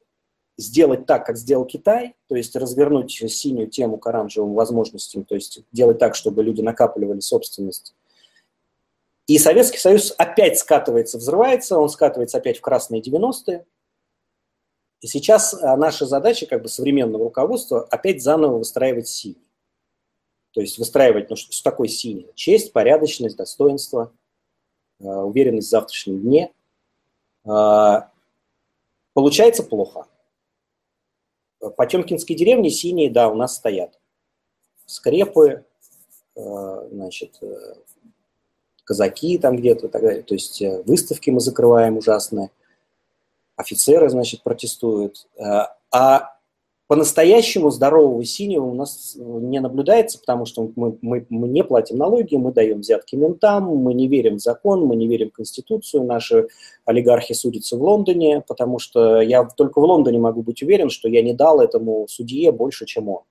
сделать так, как сделал Китай, то есть развернуть синюю тему к оранжевым возможностям, то есть делать так, чтобы люди накапливали собственность. И Советский Союз опять скатывается, взрывается, он скатывается опять в красные 90-е. И сейчас а, наша задача как бы современного руководства опять заново выстраивать синий. То есть выстраивать, ну что такое синий? Честь, порядочность, достоинство, а, уверенность в завтрашнем дне – получается плохо. Потемкинские деревни синие, да, у нас стоят. Скрепы, а, значит, э, казаки там где-то, так далее. То есть э, выставки мы закрываем ужасные, офицеры, значит, протестуют. А, а по-настоящему здорового синего у нас не наблюдается, потому что мы, мы, мы не платим налоги, мы даем взятки ментам, мы не верим в закон, мы не верим в Конституцию, наши олигархи судятся в Лондоне, потому что я только в Лондоне могу быть уверен, что я не дал этому судье больше, чем он.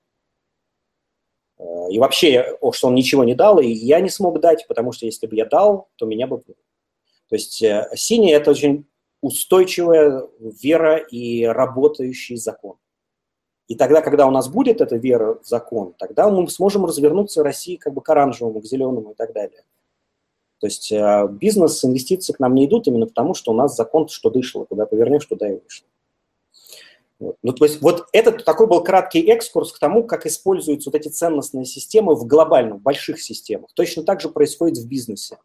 Э, и вообще, что он ничего не дал, и я не смог дать, потому что если бы я дал, то меня бы... То есть э, синий – это очень устойчивая вера и работающий закон. И тогда, когда у нас будет эта вера в закон, тогда мы сможем развернуться в России как бы к оранжевому, к зеленому и так далее. То есть э, бизнес, инвестиции к нам не идут именно потому, что у нас закон что дышло, куда повернешь, туда и вышло. Вот. Ну, то есть вот этот такой был краткий экскурс к тому, как используются вот эти ценностные системы в глобальных, больших системах. Точно так же происходит в бизнесе.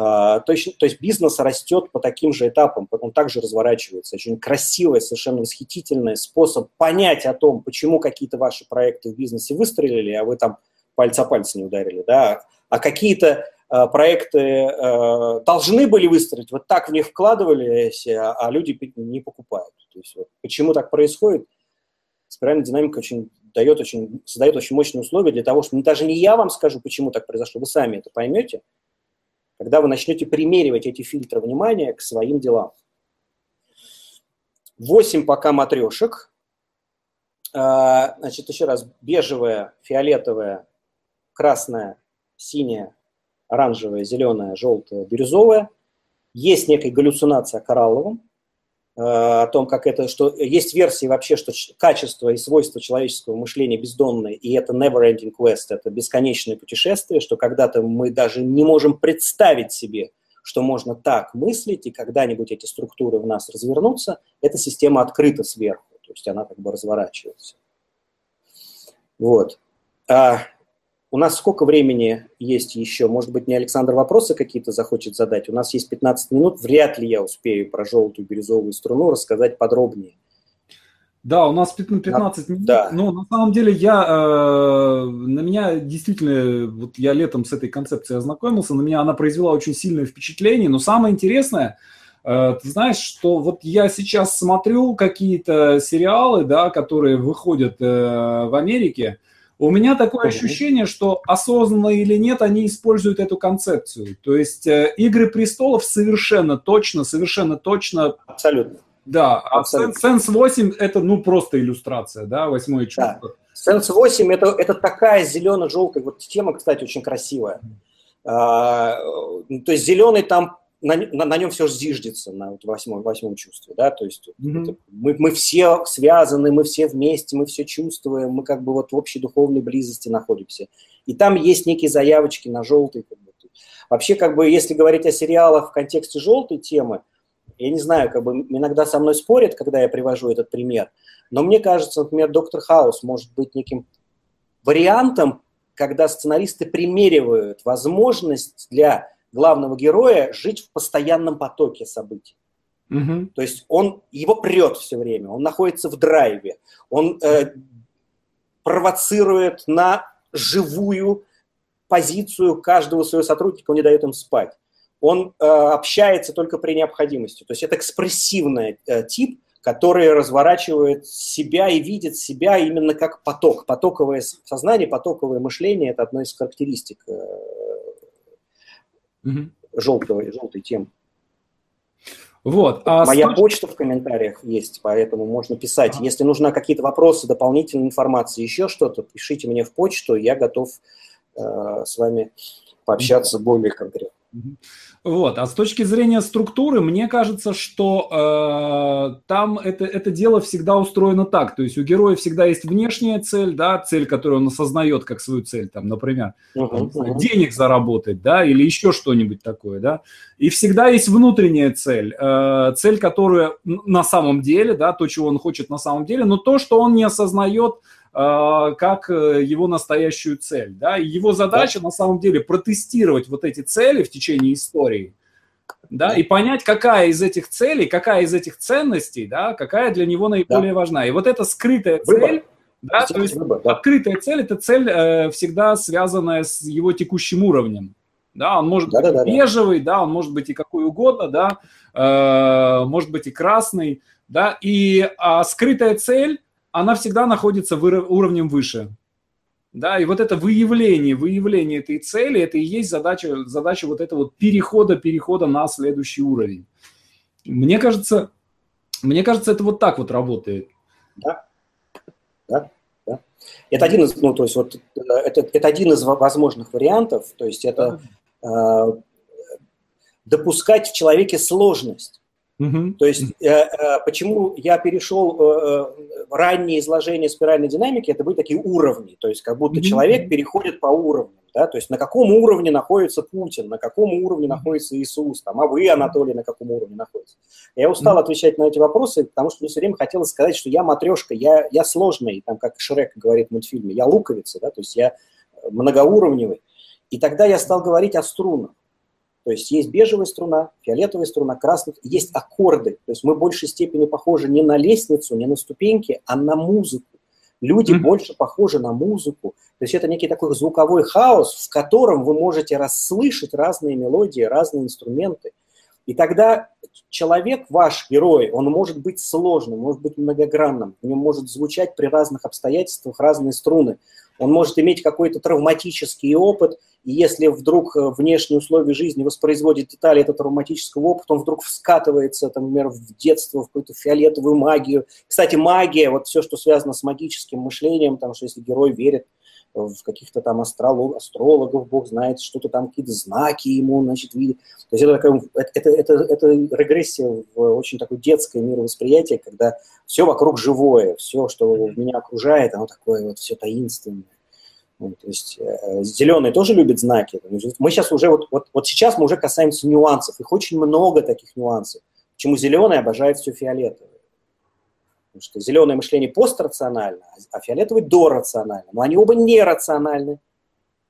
А, то есть, то есть бизнес растет по таким же этапам, он также разворачивается. Очень красивый, совершенно восхитительный способ понять о том, почему какие-то ваши проекты в бизнесе выстрелили, а вы там пальца пальца не ударили, да, а какие-то э, проекты э, должны были выстрелить, вот так в них вкладывались, а, а люди не покупают. То есть вот, почему так происходит? Спиральная динамика очень дает очень, создает очень мощные условия для того, что даже не я вам скажу, почему так произошло, вы сами это поймете, когда вы начнете примеривать эти фильтры внимания к своим делам. Восемь пока матрешек. А, значит, еще раз, бежевая, фиолетовая, красная, синяя, оранжевая, зеленая, желтая, бирюзовая. Есть некая галлюцинация коралловым. Э, о том, как это, что есть версии вообще, что качество и свойства человеческого мышления бездонные, и это never-ending quest, это бесконечное путешествие, что когда-то мы даже не можем представить себе, что можно так мыслить, и когда-нибудь эти структуры в нас развернутся, эта система открыта сверху, то есть она как бы разворачивается. Вот. А у нас сколько времени есть еще? Может быть, не Александр вопросы какие-то захочет задать? У нас есть 15 минут. Вряд ли я успею про желтую бирюзовую струну рассказать подробнее. Да, у нас 15 минут. Да. Ну, на самом деле, я, э, на меня действительно, вот я летом с этой концепцией ознакомился, на меня она произвела очень сильное впечатление. Но самое интересное, э, ты знаешь, что вот я сейчас смотрю какие-то сериалы, да, которые выходят э, в Америке, у меня такое ощущение, что осознанно или нет, они используют эту концепцию. То есть э, «Игры престолов» совершенно точно, совершенно точно... Абсолютно. Да, а Sense 8 – это ну просто иллюстрация, да, восьмое чувство. Да. Sense 8 это, – это такая зелено-желтая, вот тема, кстати, очень красивая. А, то есть зеленый там на, на, на нем все зиждется, на вот восьмом, восьмом чувстве, да, то есть mm-hmm. это, мы, мы все связаны, мы все вместе, мы все чувствуем, мы как бы вот в общей духовной близости находимся. И там есть некие заявочки на желтый. Как бы. Вообще, как бы, если говорить о сериалах в контексте желтой темы, я не знаю, как бы иногда со мной спорят, когда я привожу этот пример, но мне кажется, например, «Доктор Хаус» может быть неким вариантом, когда сценаристы примеривают возможность для главного героя жить в постоянном потоке событий. Угу. То есть он его прет все время, он находится в драйве, он э, провоцирует на живую позицию каждого своего сотрудника, он не дает им спать. Он э, общается только при необходимости. То есть это экспрессивный э, тип, который разворачивает себя и видит себя именно как поток. Потоковое сознание, потоковое мышление – это одна из характеристик э, угу. желтого, желтой темы. Вот. А Моя точки... почта в комментариях есть, поэтому можно писать. Ага. Если нужны какие-то вопросы, дополнительная информация, еще что-то, пишите мне в почту, я готов э, с вами пообщаться более конкретно. Вот, а с точки зрения структуры, мне кажется, что э, там это, это дело всегда устроено так. То есть у героя всегда есть внешняя цель, да, цель, которую он осознает как свою цель, там, например, uh-huh, uh-huh. денег заработать, да, или еще что-нибудь такое, да. И всегда есть внутренняя цель, э, цель, которая на самом деле, да, то, чего он хочет на самом деле, но то, что он не осознает как э, его настоящую цель. Да? И его задача на самом деле протестировать вот эти цели в течение истории, да, и понять, какая из этих целей, какая из этих ценностей, да, какая для него наиболее да. важна. И вот эта скрытая цель, выбор. да, то есть выбор, да. открытая цель – это цель э, всегда связанная с его текущим уровнем. Да, он может да, быть да, бежевый, да. да, он может быть и какой угодно, да, э, может быть и красный, да, и а скрытая цель она всегда находится уровнем выше. Да, и вот это выявление, выявление этой цели, это и есть задача, задача вот этого вот перехода, перехода на следующий уровень. Мне кажется, мне кажется, это вот так вот работает. Да, да, да. Это один из, ну, то есть вот это, это один из возможных вариантов, то есть это э, допускать в человеке сложность. Угу. То есть э, э, почему я перешел э, э, раннее изложение спиральной динамики, это были такие уровни, то есть как будто человек переходит по уровням, да, то есть на каком уровне находится Путин, на каком уровне находится Иисус, там, а вы, Анатолий, на каком уровне находитесь. Я устал отвечать на эти вопросы, потому что мне все время хотелось сказать, что я матрешка, я, я сложный, там, как Шрек говорит в мультфильме, я луковица, да, то есть я многоуровневый. И тогда я стал говорить о струнах. То есть есть бежевая струна, фиолетовая струна, красная, есть аккорды. То есть мы в большей степени похожи не на лестницу, не на ступеньки, а на музыку. Люди mm-hmm. больше похожи на музыку. То есть это некий такой звуковой хаос, в котором вы можете расслышать разные мелодии, разные инструменты. И тогда человек, ваш герой, он может быть сложным, может быть многогранным, у него может звучать при разных обстоятельствах разные струны. Он может иметь какой-то травматический опыт, и если вдруг э, внешние условия жизни воспроизводят детали этого травматического опыта, он вдруг вскатывается, там, например, в детство, в какую-то фиолетовую магию. Кстати, магия, вот все, что связано с магическим мышлением, там, что если герой верит в каких-то там астролог, астрологов, бог знает, что-то там, какие-то знаки ему, значит, видит. То есть это, такая, это, это, это регрессия в очень такое детское мировосприятие, когда все вокруг живое, все, что меня окружает, оно такое вот все таинственное. Ну, то есть э, зеленые тоже любят знаки. Мы сейчас уже, вот, вот, вот сейчас мы уже касаемся нюансов. Их очень много таких нюансов. Почему зеленый обожает все фиолетовое. Потому что зеленое мышление пострационально, а фиолетовый дорационально. Но они оба нерациональны.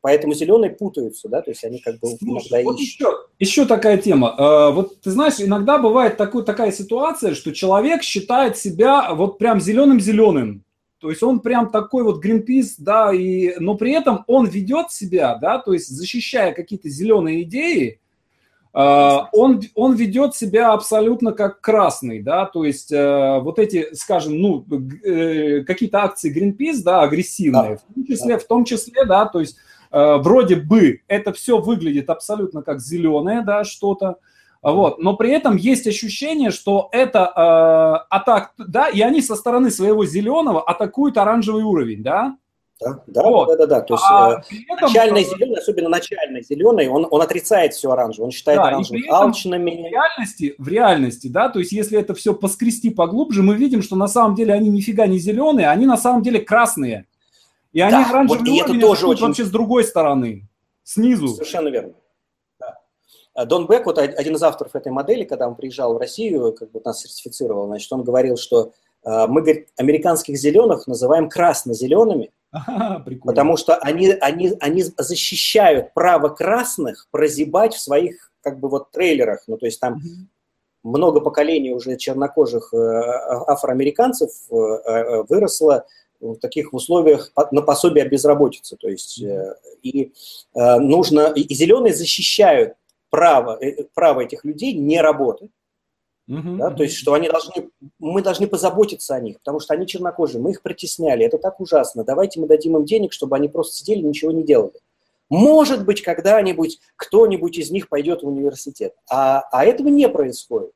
Поэтому зеленые путаются, да, то есть они как бы Слушай, вот ищут. Еще, еще такая тема. Э, вот ты знаешь, иногда бывает такой, такая ситуация, что человек считает себя вот прям зеленым-зеленым. То есть он прям такой вот Greenpeace, да, и, но при этом он ведет себя, да, то есть защищая какие-то зеленые идеи, а, он, он ведет себя абсолютно как красный, да, то есть э, вот эти, скажем, ну, э, какие-то акции Greenpeace, да, агрессивные, да. в том числе, да. в том числе, да, то есть э, вроде бы это все выглядит абсолютно как зеленое, да, что-то, вот, но при этом есть ощущение, что это э, атак, да, и они со стороны своего зеленого атакуют оранжевый уровень, да, да, да, вот. да, да, да. То есть а, э, этом, начальный зеленый, особенно начальный зеленый, он, он отрицает все оранжевое, он считает да, оранжевым алчными. В реальности, в реальности, да, то есть если это все поскрести поглубже, мы видим, что на самом деле они нифига не зеленые, они на самом деле красные. И они да, вот, и это тоже очень... вообще с другой стороны, снизу. Совершенно верно. Дон Бек, вот один из авторов этой модели, когда он приезжал в Россию, как бы нас сертифицировал, значит, он говорил, что э, мы, говорит, американских зеленых называем красно-зелеными, Ага, Потому что они, они, они защищают право красных прозябать в своих как бы вот трейлерах. Ну, то есть там угу. много поколений уже чернокожих э, афроамериканцев э, э, выросло в таких условиях на пособие о безработице. То есть и нужно, и зеленые защищают право, право этих людей не работать. Uh-huh, да. То есть, что они должны, мы должны позаботиться о них, потому что они чернокожие, мы их притесняли, это так ужасно. Давайте мы дадим им денег, чтобы они просто сидели и ничего не делали. Может быть, когда-нибудь кто-нибудь из них пойдет в университет, а, а этого не происходит.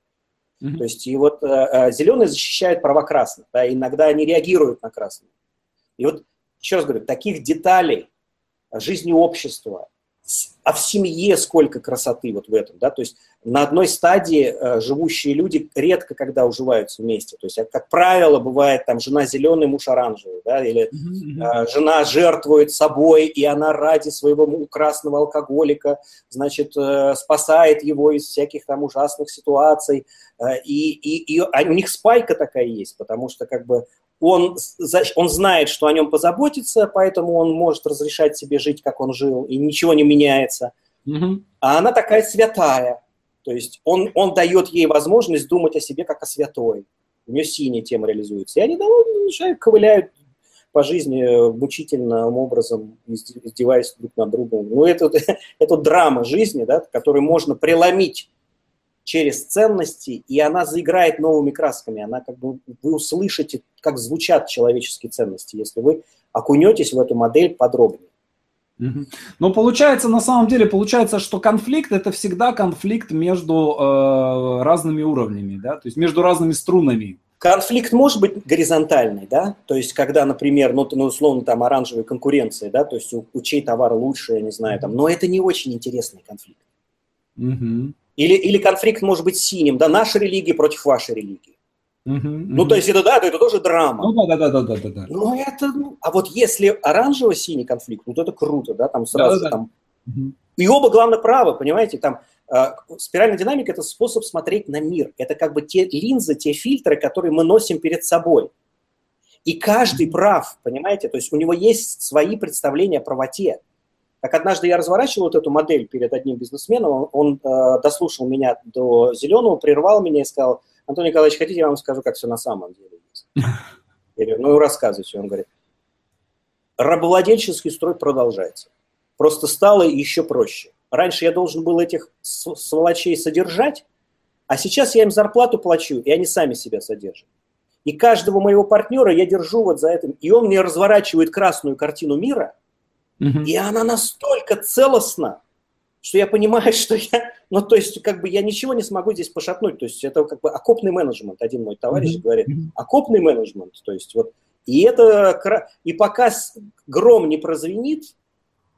Uh-huh. То есть, и вот э, э, зеленые защищают права красных, да, иногда они реагируют на красных. И вот, еще раз говорю, таких деталей жизни общества, а в семье сколько красоты вот в этом, да, то есть на одной стадии э, живущие люди редко когда уживаются вместе, то есть, как правило, бывает там жена зеленый, муж оранжевый, да, или э, жена жертвует собой, и она ради своего красного алкоголика, значит, э, спасает его из всяких там ужасных ситуаций, э, и, и, и а у них спайка такая есть, потому что как бы он, он знает, что о нем позаботиться, поэтому он может разрешать себе жить, как он жил, и ничего не меняется. Угу. А она такая святая. То есть он, он дает ей возможность думать о себе как о святой. У нее синяя тема реализуется. И они довольно ковыляют по жизни мучительным образом, издеваясь друг над другом. Ну, это, [laughs] это драма жизни, да, которую можно преломить через ценности, и она заиграет новыми красками. Она как бы вы услышите, как звучат человеческие ценности, если вы окунетесь в эту модель подробнее. Ну, получается, на самом деле, получается, что конфликт это всегда конфликт между э, разными уровнями, да, то есть между разными струнами. Конфликт может быть горизонтальный, да, то есть когда, например, ну, ну условно, там оранжевая конкуренция, да, то есть у, у чей товар лучше, я не знаю, там, но это не очень интересный конфликт. Угу. Или, или конфликт может быть синим, да, наша религия против вашей религии. Uh-huh. Ну, то есть это да, это тоже драма. Ну, да, да, да, да, да, да. Ну, это, ну, а вот если оранжево-синий конфликт, ну, то это круто, да, там сразу да, да, там. Uh-huh. И оба, главное, правы, понимаете, там э, спиральная динамика – это способ смотреть на мир. Это как бы те линзы, те фильтры, которые мы носим перед собой. И каждый прав, понимаете, то есть у него есть свои представления о правоте. Как однажды я разворачивал вот эту модель перед одним бизнесменом, он, он э, дослушал меня до зеленого, прервал меня и сказал, Антон Николаевич, хотите, я вам скажу, как все на самом деле есть? [laughs] Я говорю, ну рассказывайте. Он говорит, рабовладельческий строй продолжается. Просто стало еще проще. Раньше я должен был этих сволочей содержать, а сейчас я им зарплату плачу, и они сами себя содержат. И каждого моего партнера я держу вот за этим. И он мне разворачивает красную картину мира – Угу. И она настолько целостна, что я понимаю, [laughs] что я, ну, то есть, как бы я ничего не смогу здесь пошатнуть. То есть, это как бы окопный менеджмент. Один мой товарищ mm-hmm. говорит, окопный менеджмент. То есть, вот, и это, и пока гром не прозвенит,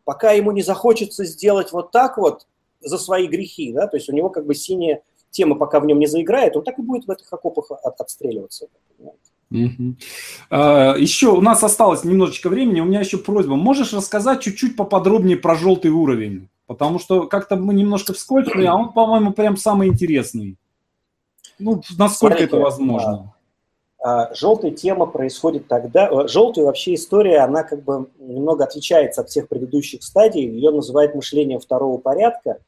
пока ему не захочется сделать вот так вот за свои грехи, да, то есть у него как бы синяя тема пока в нем не заиграет, он так и будет в этих окопах от, отстреливаться. Понимаете? Угу. А, еще у нас осталось немножечко времени. У меня еще просьба. Можешь рассказать чуть-чуть поподробнее про желтый уровень? Потому что как-то мы немножко вскользнули, а он, по-моему, прям самый интересный. Ну, насколько Смотрите, это возможно? А, а, желтая тема происходит тогда... Желтая вообще история, она как бы немного отличается от всех предыдущих стадий. Ее называют мышление второго порядка,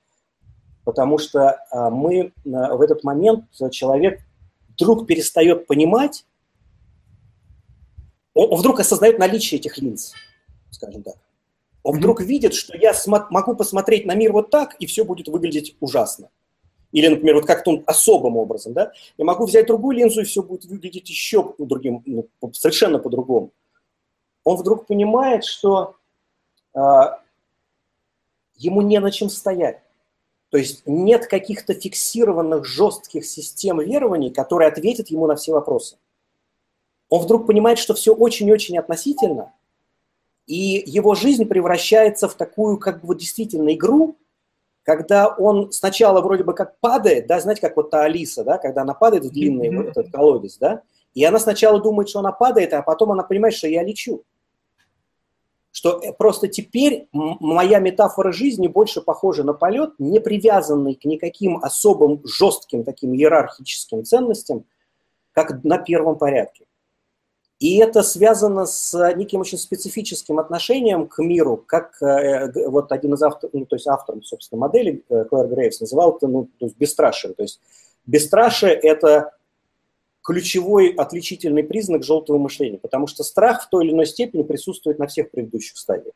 потому что а, мы в этот момент человек вдруг перестает понимать, он, он вдруг осознает наличие этих линз, скажем так. Он вдруг видит, что я могу посмотреть на мир вот так, и все будет выглядеть ужасно. Или, например, вот как-то он особым образом, да, я могу взять другую линзу, и все будет выглядеть еще другим, ну, совершенно по-другому. Он вдруг понимает, что э, ему не на чем стоять. То есть нет каких-то фиксированных жестких систем верований, которые ответят ему на все вопросы он вдруг понимает, что все очень-очень относительно, и его жизнь превращается в такую как бы действительно игру, когда он сначала вроде бы как падает, да, знаете, как вот та Алиса, да, когда она падает в длинный mm-hmm. вот этот колодец, да, и она сначала думает, что она падает, а потом она понимает, что я лечу. Что э, просто теперь моя метафора жизни больше похожа на полет, не привязанный к никаким особым жестким таким иерархическим ценностям, как на первом порядке. И это связано с неким очень специфическим отношением к миру, как э, вот один из авторов, ну, то есть автором, собственно, модели, э, Клэр Грейвс, называл это, ну, то есть бесстрашие. То есть бесстрашие – это ключевой отличительный признак желтого мышления, потому что страх в той или иной степени присутствует на всех предыдущих стадиях.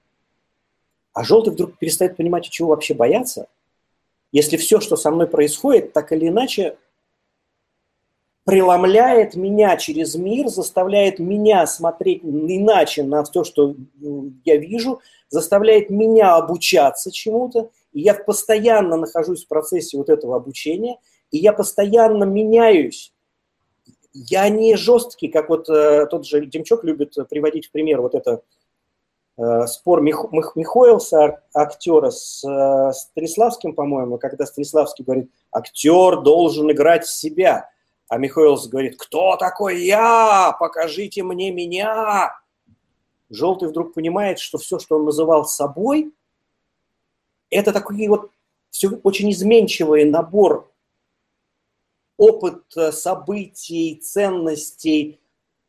А желтый вдруг перестает понимать, чего вообще бояться, если все, что со мной происходит, так или иначе преломляет меня через мир, заставляет меня смотреть иначе на то, что я вижу, заставляет меня обучаться чему-то, и я постоянно нахожусь в процессе вот этого обучения, и я постоянно меняюсь. Я не жесткий, как вот э, тот же Демчок любит приводить в пример вот это э, спор Мих, Мих, Михоэлса, актера, с э, Станиславским, по-моему, когда Станиславский говорит, актер должен играть себя, а Михоэлс говорит, кто такой я? Покажите мне меня. Желтый вдруг понимает, что все, что он называл собой, это такой вот все очень изменчивый набор опыт событий, ценностей,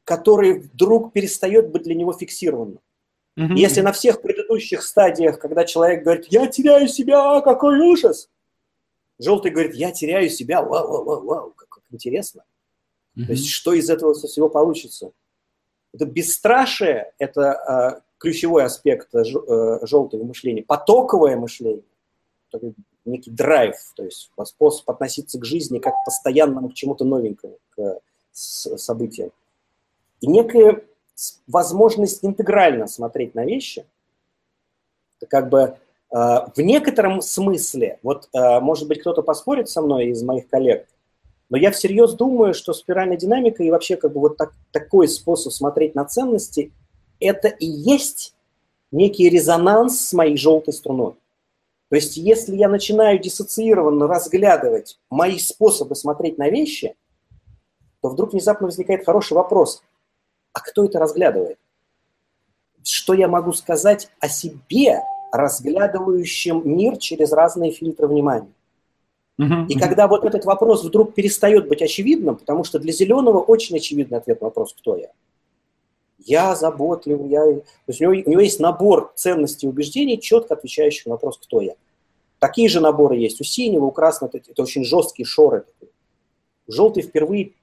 который вдруг перестает быть для него фиксированным. Mm-hmm. Если на всех предыдущих стадиях, когда человек говорит, я теряю себя, какой ужас, желтый говорит, я теряю себя, вау, вау, вау, вау, интересно. Mm-hmm. То есть что из этого всего получится? Это бесстрашие, это э, ключевой аспект э, желтого мышления, потоковое мышление, такой некий драйв, то есть способ относиться к жизни как к постоянному, к чему-то новенькому, к событиям. И некая возможность интегрально смотреть на вещи, это как бы э, в некотором смысле, вот, э, может быть, кто-то поспорит со мной из моих коллег, но я всерьез думаю, что спиральная динамика и вообще как бы вот так, такой способ смотреть на ценности, это и есть некий резонанс с моей желтой струной. То есть если я начинаю диссоциированно разглядывать мои способы смотреть на вещи, то вдруг внезапно возникает хороший вопрос. А кто это разглядывает? Что я могу сказать о себе, разглядывающем мир через разные фильтры внимания? И когда вот этот вопрос вдруг перестает быть очевидным, потому что для зеленого очень очевидный ответ на вопрос «Кто я?». Я заботливый, я... То есть у него, у него есть набор ценностей и убеждений, четко отвечающих на вопрос «Кто я?». Такие же наборы есть у синего, у красного, это, это очень жесткие шоры. Желтый впервые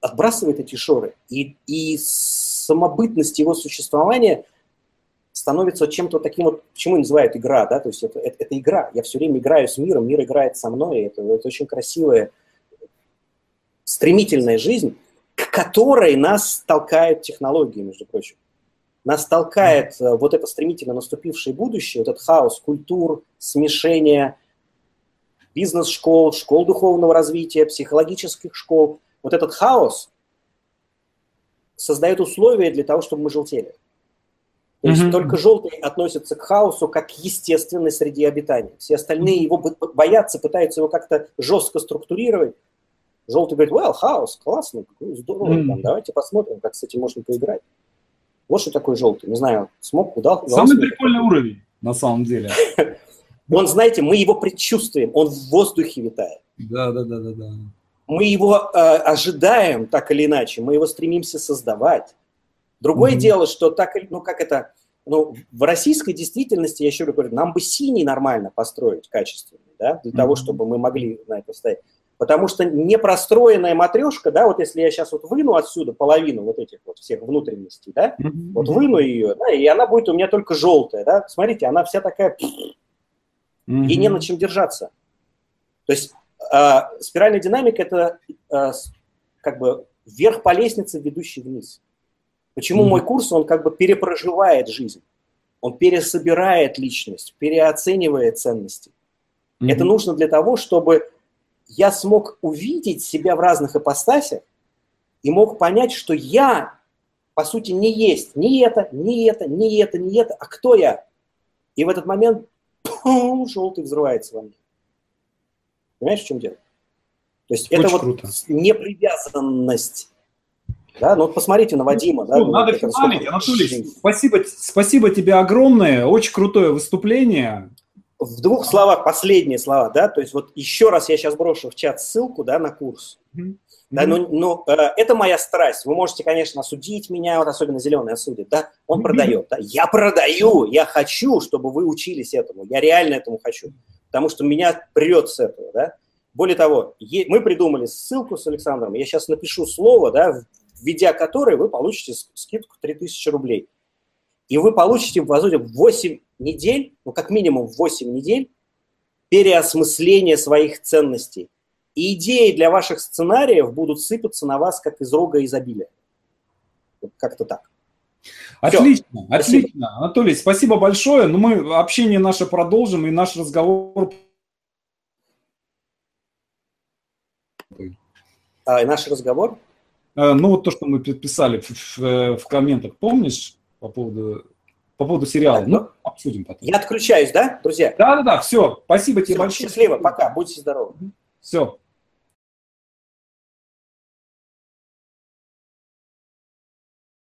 отбрасывает эти шоры, и, и самобытность его существования – становится чем-то таким вот, почему называют игра, да, то есть это, это, это игра, я все время играю с миром, мир играет со мной, это, это очень красивая, стремительная жизнь, к которой нас толкают технологии, между прочим. Нас толкает mm-hmm. вот это стремительно наступившее будущее, вот этот хаос культур, смешение бизнес-школ, школ духовного развития, психологических школ. Вот этот хаос создает условия для того, чтобы мы желтели. То есть mm-hmm. только желтый относится к хаосу как к естественной среде обитания. Все остальные его боятся, пытаются его как-то жестко структурировать. Желтый говорит, well, хаос, классно, здорово, mm-hmm. там, давайте посмотрим, как с этим можно поиграть. Вот что такое желтый. Не знаю, смог, удал. Самый прикольный уровень, на самом деле. [laughs] Он, знаете, мы его предчувствуем, он в воздухе витает. Да, да, да, да, да. Мы его э, ожидаем так или иначе, мы его стремимся создавать. Другое mm-hmm. дело, что так, ну как это, ну в российской действительности, я еще говорю, нам бы синий нормально построить качественный, да, для mm-hmm. того, чтобы мы могли на это стоять. Потому что непростроенная матрешка, да, вот если я сейчас вот выну отсюда половину вот этих вот всех внутренностей, да, mm-hmm. вот выну ее, да, и она будет у меня только желтая, да, смотрите, она вся такая, mm-hmm. и не на чем держаться. То есть э, спиральная динамика – это э, как бы вверх по лестнице, ведущий вниз. Почему mm-hmm. мой курс, он как бы перепроживает жизнь, он пересобирает личность, переоценивает ценности. Mm-hmm. Это нужно для того, чтобы я смог увидеть себя в разных ипостасях и мог понять, что я, по сути, не есть ни это, ни это, ни это, ни это, а кто я? И в этот момент пум, желтый взрывается во мне. Понимаешь, в чем дело? То есть Очень это вот круто. непривязанность да? Ну вот посмотрите на Вадима. Ну, да, ну, надо финалить, Анатолий, спасибо, спасибо тебе огромное, очень крутое выступление. В двух словах, последние слова, да, то есть вот еще раз я сейчас брошу в чат ссылку, да, на курс. Mm-hmm. Да, но, но э, это моя страсть. Вы можете, конечно, осудить меня, вот особенно зеленый осудит, да, он mm-hmm. продает, да. Я продаю, я хочу, чтобы вы учились этому, я реально этому хочу, потому что меня прет с этого, да. Более того, мы придумали ссылку с Александром, я сейчас напишу слово, да, введя который вы получите скидку 3000 рублей. И вы получите, по сути, 8 недель, ну, как минимум 8 недель переосмысления своих ценностей. И идеи для ваших сценариев будут сыпаться на вас, как из рога изобилия. Вот как-то так. Отлично, Все. отлично. Спасибо. Анатолий, спасибо большое. Ну, мы общение наше продолжим, и наш разговор... А, и наш разговор? Э, ну, вот то, что мы писали в, в, в комментах, помнишь, по поводу по поводу сериала. Да, ну, обсудим потом. Я отключаюсь, да, друзья? Да-да-да, все. Спасибо тебе большое. Счастливо, пока, будьте здоровы. Все.